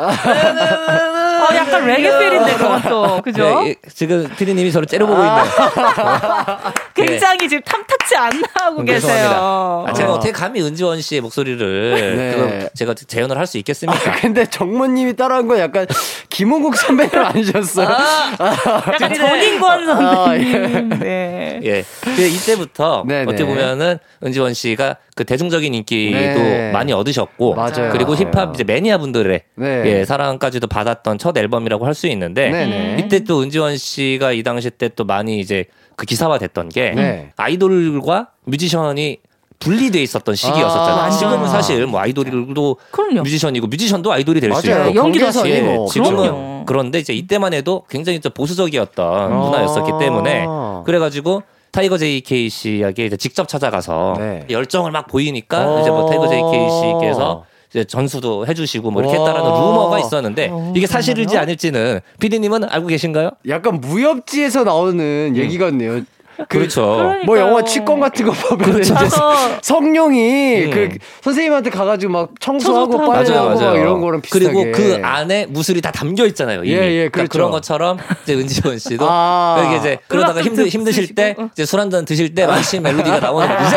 Speaker 9: 어, 약간 레게 필인데 그것도 그죠?
Speaker 8: 네, 이- 지금 피디님이 저를 째려보고 있네요.
Speaker 9: 굉장히 지금 탐탁치 않나 하고 계세요.
Speaker 8: 아, 제가 어 떻게 감히 은지원 씨의 목소리를
Speaker 1: 네.
Speaker 8: 제가 재현을 할 수 있겠습니까?
Speaker 1: 근데 정모님이 따라한 건 약간 김홍국 선배님 아니셨어요?
Speaker 9: 약간 전인권
Speaker 1: 아, 예.
Speaker 9: 선배님. 네.
Speaker 8: 예. 그 이때부터
Speaker 1: 네네.
Speaker 8: 어떻게 보면은 은지원 씨가 그 대중적인 인기도
Speaker 1: 네.
Speaker 8: 많이 얻으셨고
Speaker 1: 맞아요.
Speaker 8: 그리고. 힙합 이제 매니아 분들의
Speaker 1: 네.
Speaker 8: 예, 사랑까지도 받았던 첫 앨범이라고 할 수 있는데
Speaker 1: 네네.
Speaker 8: 이때 또 은지원 씨가 이 당시 때 또 많이 이제 그 기사화됐던 게
Speaker 1: 네.
Speaker 8: 아이돌과 뮤지션이 분리돼 있었던 시기였었잖아요.
Speaker 1: 아,
Speaker 8: 지금은. 사실 뭐 아이돌도
Speaker 9: 그럼요.
Speaker 8: 뮤지션이고 뮤지션도 아이돌이 될 수. 있고 예,
Speaker 1: 뭐.
Speaker 8: 지금은
Speaker 9: 그럼요.
Speaker 8: 그런데 이제 이때만 해도 굉장히 좀 보수적이었던
Speaker 1: 아.
Speaker 8: 문화였었기 때문에 그래가지고 타이거 JK 씨에게 직접 찾아가서
Speaker 1: 네.
Speaker 8: 열정을 막 보이니까
Speaker 1: 어.
Speaker 8: 이제 뭐 타이거 JK 씨께서 전수도 해주시고 뭐 이렇게
Speaker 1: 와.
Speaker 8: 했다라는 루머가 있었는데
Speaker 9: 어,
Speaker 8: 이게 사실일지? 아닐지는 PD님은 알고 계신가요?
Speaker 1: 약간 무협지에서 나오는 얘기 같네요. 그,
Speaker 8: 그렇죠.
Speaker 1: 뭐 영화
Speaker 9: 그러니까요.
Speaker 1: 취권 같은 거 보면
Speaker 8: 그렇죠.
Speaker 1: 이제 성룡이
Speaker 8: 음.
Speaker 1: 그 선생님한테 가가지고 막 청소하고. 빨래하고 막 이런 거랑 비슷하게.
Speaker 8: 그리고 그 안에 무술이 다 담겨 있잖아요. 이미.
Speaker 1: 예, 예,
Speaker 8: 그러니까
Speaker 1: 그렇죠.
Speaker 8: 그런 것처럼 이제 은지원 씨도
Speaker 1: 아.
Speaker 8: 그게 이제 그러다가 힘드
Speaker 9: 듣-
Speaker 8: 힘드실 때
Speaker 9: 드시고.
Speaker 8: 이제 술 한 잔 드실 때 마치 멜로디가 나오는 거죠. 제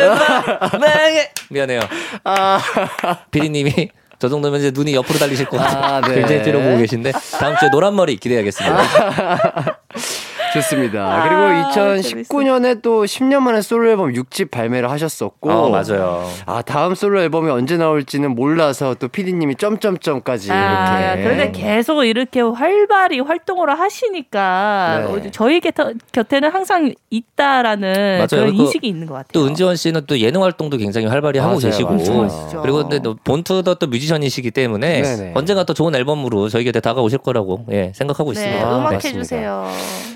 Speaker 8: 발 나에게 미안해요.
Speaker 1: 아,
Speaker 8: 피디님이 저 정도면 이제 눈이 옆으로 달리실 것 같아요.
Speaker 1: 아, 네.
Speaker 8: 굉장히 들어보고 계신데 다음 주에 노란 머리 기대하겠습니다.
Speaker 1: 좋습니다.
Speaker 9: 아,
Speaker 1: 그리고 2019년에 또 10년 만에 솔로 앨범 6집 발매를 하셨었고.
Speaker 8: 어, 맞아요.
Speaker 1: 아, 다음 솔로 앨범이 언제 나올지는 몰라서 또 PD님이 점점점까지
Speaker 9: 아,
Speaker 1: 이렇게.
Speaker 9: 그런데 계속 이렇게 활발히 활동을 하시니까
Speaker 1: 네.
Speaker 9: 어, 저희 곁, 곁에는 항상 있다라는
Speaker 8: 맞아요.
Speaker 9: 그런 인식이 있는 것 같아요.
Speaker 8: 또 은지원 씨는 또 예능 활동도 굉장히 활발히 하고
Speaker 1: 맞아요,
Speaker 8: 계시고
Speaker 1: 맞아요.
Speaker 8: 그리고 근데 또 본투도 또 뮤지션이시기 때문에
Speaker 1: 네네.
Speaker 8: 언젠가 또 좋은 앨범으로 저희 곁에 다가오실 거라고 예, 생각하고
Speaker 9: 네,
Speaker 8: 있습니다.
Speaker 1: 아,
Speaker 9: 음악
Speaker 1: 맞습니다.
Speaker 9: 해주세요.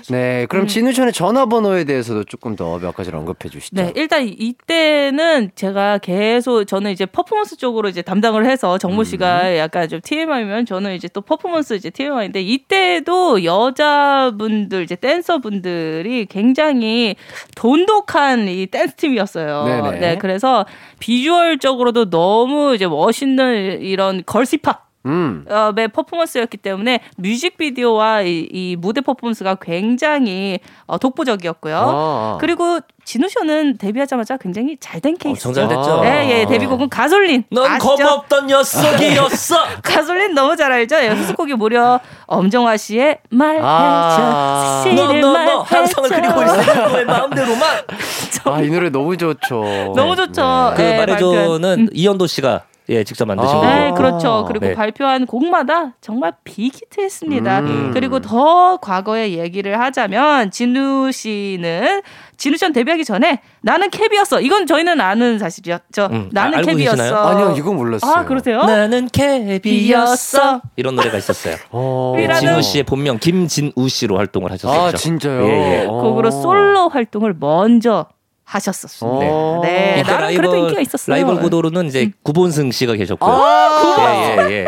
Speaker 1: 네, 그럼 진우션의 전화번호에 대해서도 조금 더 몇 가지를 언급해 주시죠.
Speaker 9: 네, 일단 이때는 제가 계속 저는 이제 퍼포먼스 쪽으로 이제 담당을 해서 정모
Speaker 1: 음.
Speaker 9: 씨가 약간 좀 TMI면 저는 이제 또 퍼포먼스 이제 TMI인데 이때도 여자분들 이제 댄서분들이 굉장히 돈독한 이 댄스 팀이었어요.
Speaker 1: 네네.
Speaker 9: 네, 그래서 비주얼적으로도 너무 이제 멋있는 이런 걸시팝
Speaker 1: 음.
Speaker 9: 어, 의 퍼포먼스였기 때문에 뮤직비디오와 이, 이 무대 퍼포먼스가 굉장히 어, 독보적이었고요.
Speaker 1: 아.
Speaker 9: 그리고 진우 씨는 데뷔하자마자 굉장히 잘 된 케이스.
Speaker 8: 엄청 잘 됐죠.
Speaker 9: 예, 예, 데뷔곡은 가솔린.
Speaker 8: 넌? 겁없던 녀석이었어.
Speaker 9: 가솔린 너무 잘 알죠? 예, 후속곡이 무려 엄정화 씨의 말해줘.
Speaker 1: 아.
Speaker 8: 너너너. 항상을 그리고 있어. 너의 마음대로만.
Speaker 1: 아, 이 노래 너무 좋죠.
Speaker 9: 너무 좋죠.
Speaker 8: 그
Speaker 9: 예,
Speaker 8: 말해줘는 이현도 씨가 예 직접 만드신
Speaker 1: 아.
Speaker 8: 거고.
Speaker 9: 네, 그렇죠. 그리고
Speaker 8: 네.
Speaker 9: 발표한 곡마다 정말 빅히트했습니다.
Speaker 1: 음.
Speaker 9: 그리고 더 과거의 얘기를 하자면 진우 씨는 진우 씨는 데뷔하기 전에 나는 캡이었어. 이건 저희는 아는 사실이었죠.
Speaker 8: 음,
Speaker 9: 나는
Speaker 8: 아,
Speaker 9: 캡이었어.
Speaker 8: 계시나요?
Speaker 1: 아니요, 이건 몰랐어요.
Speaker 9: 아, 그러세요?
Speaker 8: 나는 캡이었어. 이런 노래가 있었어요.
Speaker 1: 어.
Speaker 8: 네,
Speaker 9: 이라는-
Speaker 8: 진우 씨의 본명 김진우 씨로 활동을 하셨었죠.
Speaker 1: 아, 진짜요?
Speaker 8: 예, 예.
Speaker 1: 어.
Speaker 9: 곡으로 솔로 활동을 먼저 하셨었습니다.
Speaker 1: 어.
Speaker 9: 네,
Speaker 8: 이때
Speaker 9: 나는 그래도 인기가 있었어요.
Speaker 8: 라이벌 구도로는 이제 구본승 씨가 계셨고요.
Speaker 1: 아,
Speaker 8: 예, 예, 예.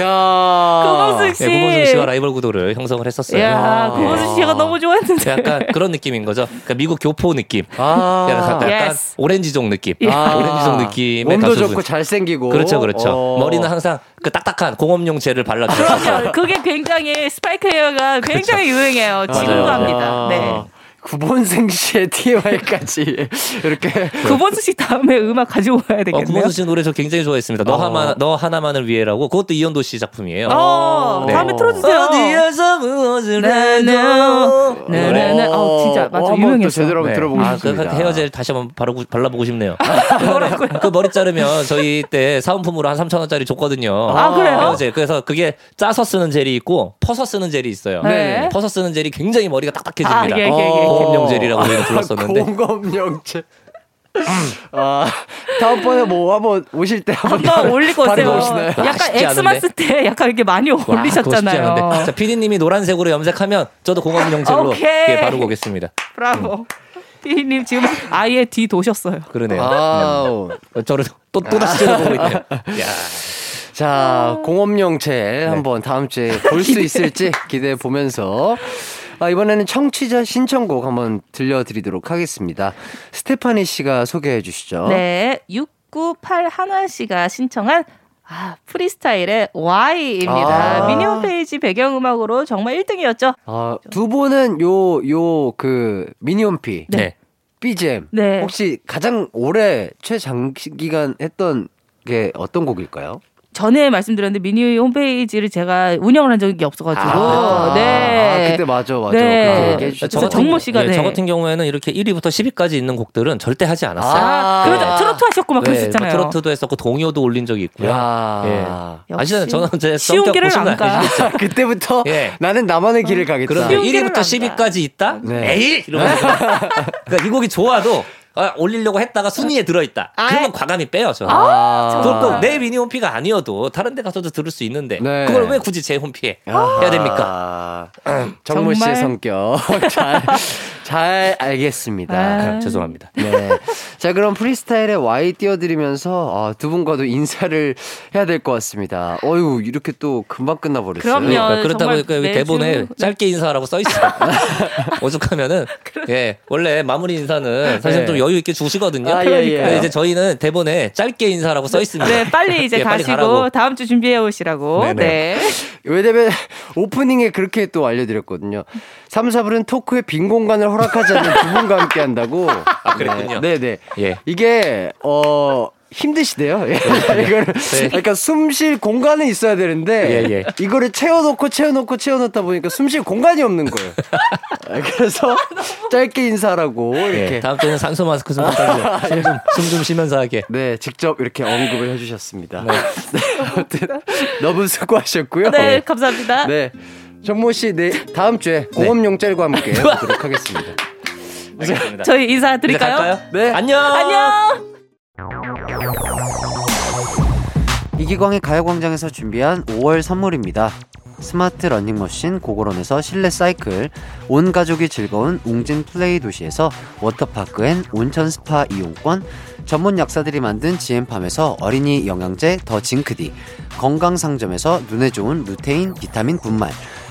Speaker 1: 야.
Speaker 9: 구본승 씨.
Speaker 8: 예, 구본승 씨와 라이벌 구도를 형성을 했었어요.
Speaker 9: 야, 구본승 씨가 너무 좋아했는데.
Speaker 8: 약간 그런 느낌인 거죠. 그러니까 미국 교포 느낌.
Speaker 1: 아.
Speaker 8: 약간, 약간
Speaker 9: Yes.
Speaker 8: 오렌지족 느낌.
Speaker 1: 아.
Speaker 8: 오렌지족 느낌의
Speaker 1: 몸도
Speaker 8: 가수분.
Speaker 1: 좋고 잘생기고.
Speaker 8: 그렇죠, 그렇죠.
Speaker 1: 어.
Speaker 8: 머리는 항상 그 딱딱한 공업용 젤을 발라주셨어요.
Speaker 9: 그렇죠. 그게 굉장히 스파이크 헤어가 굉장히 유행해요. 지금도. 합니다.
Speaker 1: 아.
Speaker 9: 네.
Speaker 1: 구본승 씨의 TMI까지 이렇게
Speaker 9: 구본수 씨 다음에 음악 가지고 와야
Speaker 8: 어,
Speaker 9: 되겠네요.
Speaker 8: 구본수 씨 노래 저 굉장히 좋아했습니다. 너,
Speaker 1: 어.
Speaker 8: 하나, 너 하나만을 위해라고 그것도 이현도 씨 작품이에요.
Speaker 9: 어,
Speaker 8: 네.
Speaker 9: 다음에 틀어주세요.
Speaker 8: 어디에서 무엇을
Speaker 9: 네, 네.
Speaker 8: 해도
Speaker 9: 네, 네, 네. 어, 진짜 맞아
Speaker 1: 어,
Speaker 9: 유명했어.
Speaker 1: 제대로 한번
Speaker 8: 네.
Speaker 1: 들어보고
Speaker 8: 아, 그
Speaker 1: 싶습니다.
Speaker 8: 헤어젤 다시 한번 바르고, 발라보고 싶네요. 그 머리 자르면 저희 때 사은품으로 한 3,000원짜리 줬거든요.
Speaker 9: 아, 그래요?
Speaker 8: 헤어젤. 그래서 그게 짜서 쓰는 젤이 있고 퍼서 쓰는 젤이 있어요.
Speaker 9: 네.
Speaker 8: 퍼서 쓰는 젤이 굉장히 머리가 딱딱해집니다.
Speaker 9: 아, 예, 예, 예, 예.
Speaker 8: 공업용 젤이라고 저희는 불렀었는데.
Speaker 1: 공검영체. 아, 다음번에 뭐 한번 오실 때 한번
Speaker 9: 한번.
Speaker 1: 오시나요?
Speaker 8: 와,
Speaker 9: 약간 엑스마스 때 약간 이렇게 많이 올리셨잖아요.
Speaker 8: 자, 피디님이 노란색으로 염색하면 저도 공업용 젤로
Speaker 9: 오케이.
Speaker 8: 예, 바르고 오겠습니다.
Speaker 9: 브라보. 피디님 지금 아예 뒤 도셨어요.
Speaker 8: 그러네요.
Speaker 1: 아우.
Speaker 8: 어, 저를 또, 또 다시 째려보고 있네요. 야.
Speaker 1: 자, 공업용 젤 한번 다음 주에 볼 수 있을지 기대해 보면서 아, 이번에는 청취자 신청곡 한번 들려드리도록 하겠습니다. 스테파니 씨가 소개해 주시죠.
Speaker 9: 네, 698 한화 씨가 신청한 아, 프리스타일의 Y입니다.
Speaker 1: 아.
Speaker 9: 미니 홈 페이지 배경음악으로 정말 1등이었죠.
Speaker 1: 아, 두 분은 요, 요, 그, 미니홈피.
Speaker 8: 네.
Speaker 1: BGM.
Speaker 9: 네.
Speaker 1: 혹시 가장 오래 최장기간 했던 게 어떤 곡일까요?
Speaker 9: 전에 말씀드렸는데 미니 홈페이지를 제가 운영을 한 적이 없어가지고
Speaker 1: 아,
Speaker 9: 네.
Speaker 1: 아, 그때 맞아, 맞아.
Speaker 9: 네. 그래서 정모 씨가
Speaker 8: 예,
Speaker 9: 네.
Speaker 8: 저 같은 경우에는 이렇게 1위부터 10위까지 있는 곡들은 절대 하지 않았어요.
Speaker 9: 아, 그러다 트로트 하셨고 막
Speaker 8: 네,
Speaker 9: 그러셨잖아요.
Speaker 8: 뭐 트로트도 했었고 동요도 올린 적이 있고요.
Speaker 1: 야.
Speaker 8: 예.
Speaker 9: 역시
Speaker 8: 아시잖아요. 저는 제
Speaker 9: 쉬운 길을 안 가.
Speaker 1: 그때부터
Speaker 8: 예.
Speaker 1: 나는 나만의 길을 가겠다.
Speaker 9: 쉬운 길을
Speaker 8: 1위부터
Speaker 9: 안
Speaker 8: 10위까지 있다?
Speaker 1: 네.
Speaker 8: 매일 이러면서 그러니까 이 곡이 좋아도 아, 올리려고 했다가 순위에 들어있다. 그러면 과감히 빼요. 저는.
Speaker 1: 아,
Speaker 8: 그것도 내 미니 홈피가 아니어도 다른 데 가서도 들을 수 있는데
Speaker 1: 네.
Speaker 8: 그걸 왜 굳이 제 홈피에
Speaker 1: 아.
Speaker 8: 해야 됩니까?
Speaker 1: 정모 씨의. 성격 잘, 잘 알겠습니다.
Speaker 9: 아.
Speaker 8: 죄송합니다.
Speaker 1: 네. 자, 그럼 프리스타일의 Y 띄워드리면서 아, 두 분과도 인사를 해야 될 것 같습니다. 어유 이렇게 또 금방 끝나버렸어요.
Speaker 9: 그럼요.
Speaker 8: 그러니까 그렇다 보니까 여기
Speaker 9: 매주-
Speaker 8: 대본에
Speaker 9: 네.
Speaker 8: 짧게 인사라고 써 있어요. 오죽하면은 예 원래 마무리 인사는 사실
Speaker 1: 네.
Speaker 8: 좀 여유 있게 주시거든요.
Speaker 1: 아, 예, 예.
Speaker 8: 이제 저희는 대본에 짧게 인사라고 써 있습니다.
Speaker 9: 네, 빨리 이제
Speaker 8: 예, 빨리
Speaker 9: 가시고
Speaker 8: 가라고.
Speaker 9: 다음 주 준비해 오시라고.
Speaker 8: 네네.
Speaker 9: 네.
Speaker 1: 왜냐면 오프닝에 그렇게 또 알려드렸거든요. 3, 4부는 토크에 빈 공간을 허락하지 않는 두 분과 함께 한다고.
Speaker 8: 아, 그랬군요.
Speaker 1: 네, 네.
Speaker 8: 예.
Speaker 1: 이게, 어, 힘드시대요. 예. 이거를 그러니까 숨 쉴 공간은 있어야 되는데
Speaker 8: 예, 예.
Speaker 1: 이거를 채워놓고 채워놓고 채워놓다 보니까 숨 쉴 공간이 없는 거예요. 아, 그래서 짧게 인사라고 이렇게
Speaker 8: 예, 다음 주에는 산소 마스크 좀 부탁드려요. 숨좀 숨 쉬면서 하게.
Speaker 1: 네 직접 이렇게 언급을 해주셨습니다. 네. 아무튼 너무 수고하셨고요.
Speaker 9: 네, 감사합니다.
Speaker 1: 네. 정모 씨, 네, 다음 주에 공업용 짤과 함께 보도록 하겠습니다.
Speaker 8: 알겠습니다.
Speaker 9: 저희 인사드릴까요?
Speaker 1: 네.
Speaker 8: 안녕.
Speaker 9: 안녕.
Speaker 1: 이기광의 가요광장에서 준비한 5월 선물입니다. 스마트 러닝머신 고고런에서 실내 사이클, 온 가족이 즐거운 웅진 플레이 도시에서 워터파크 and 온천 스파 이용권, 전문 약사들이 만든 지엠팜에서 어린이 영양제 더 징크디, 건강상점에서 눈에 좋은 루테인 비타민 분말,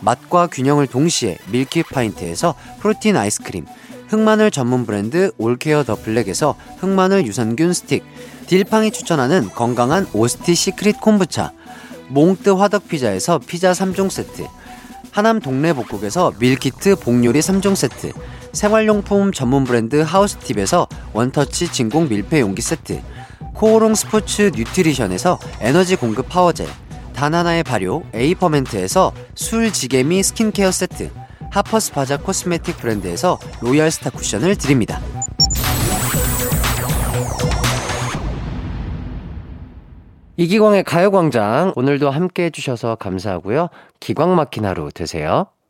Speaker 1: 맛과 균형을 동시에 밀키파인트에서 프로틴 아이스크림, 흑마늘 전문 브랜드 올케어 더 블랙에서 흑마늘 유산균 스틱, 딜팡이 추천하는 건강한 오스티 시크릿 콤부차, 몽뜨 화덕 피자에서 피자 3종 세트, 하남 동네 복국에서 밀키트 복요리 3종 세트, 생활용품 전문 브랜드 하우스팁에서 원터치 진공 밀폐 용기 세트, 코오롱 스포츠 뉴트리션에서 에너지 공급 파워젤, 단 하나의 발효 에이퍼멘트에서 술 지게미 스킨케어 세트, 하퍼스 바자 코스메틱 브랜드에서 로얄 스타 쿠션을 드립니다. 이기광의 가요광장 오늘도 함께 해주셔서 감사하고요. 기광 막힌 하루 되세요.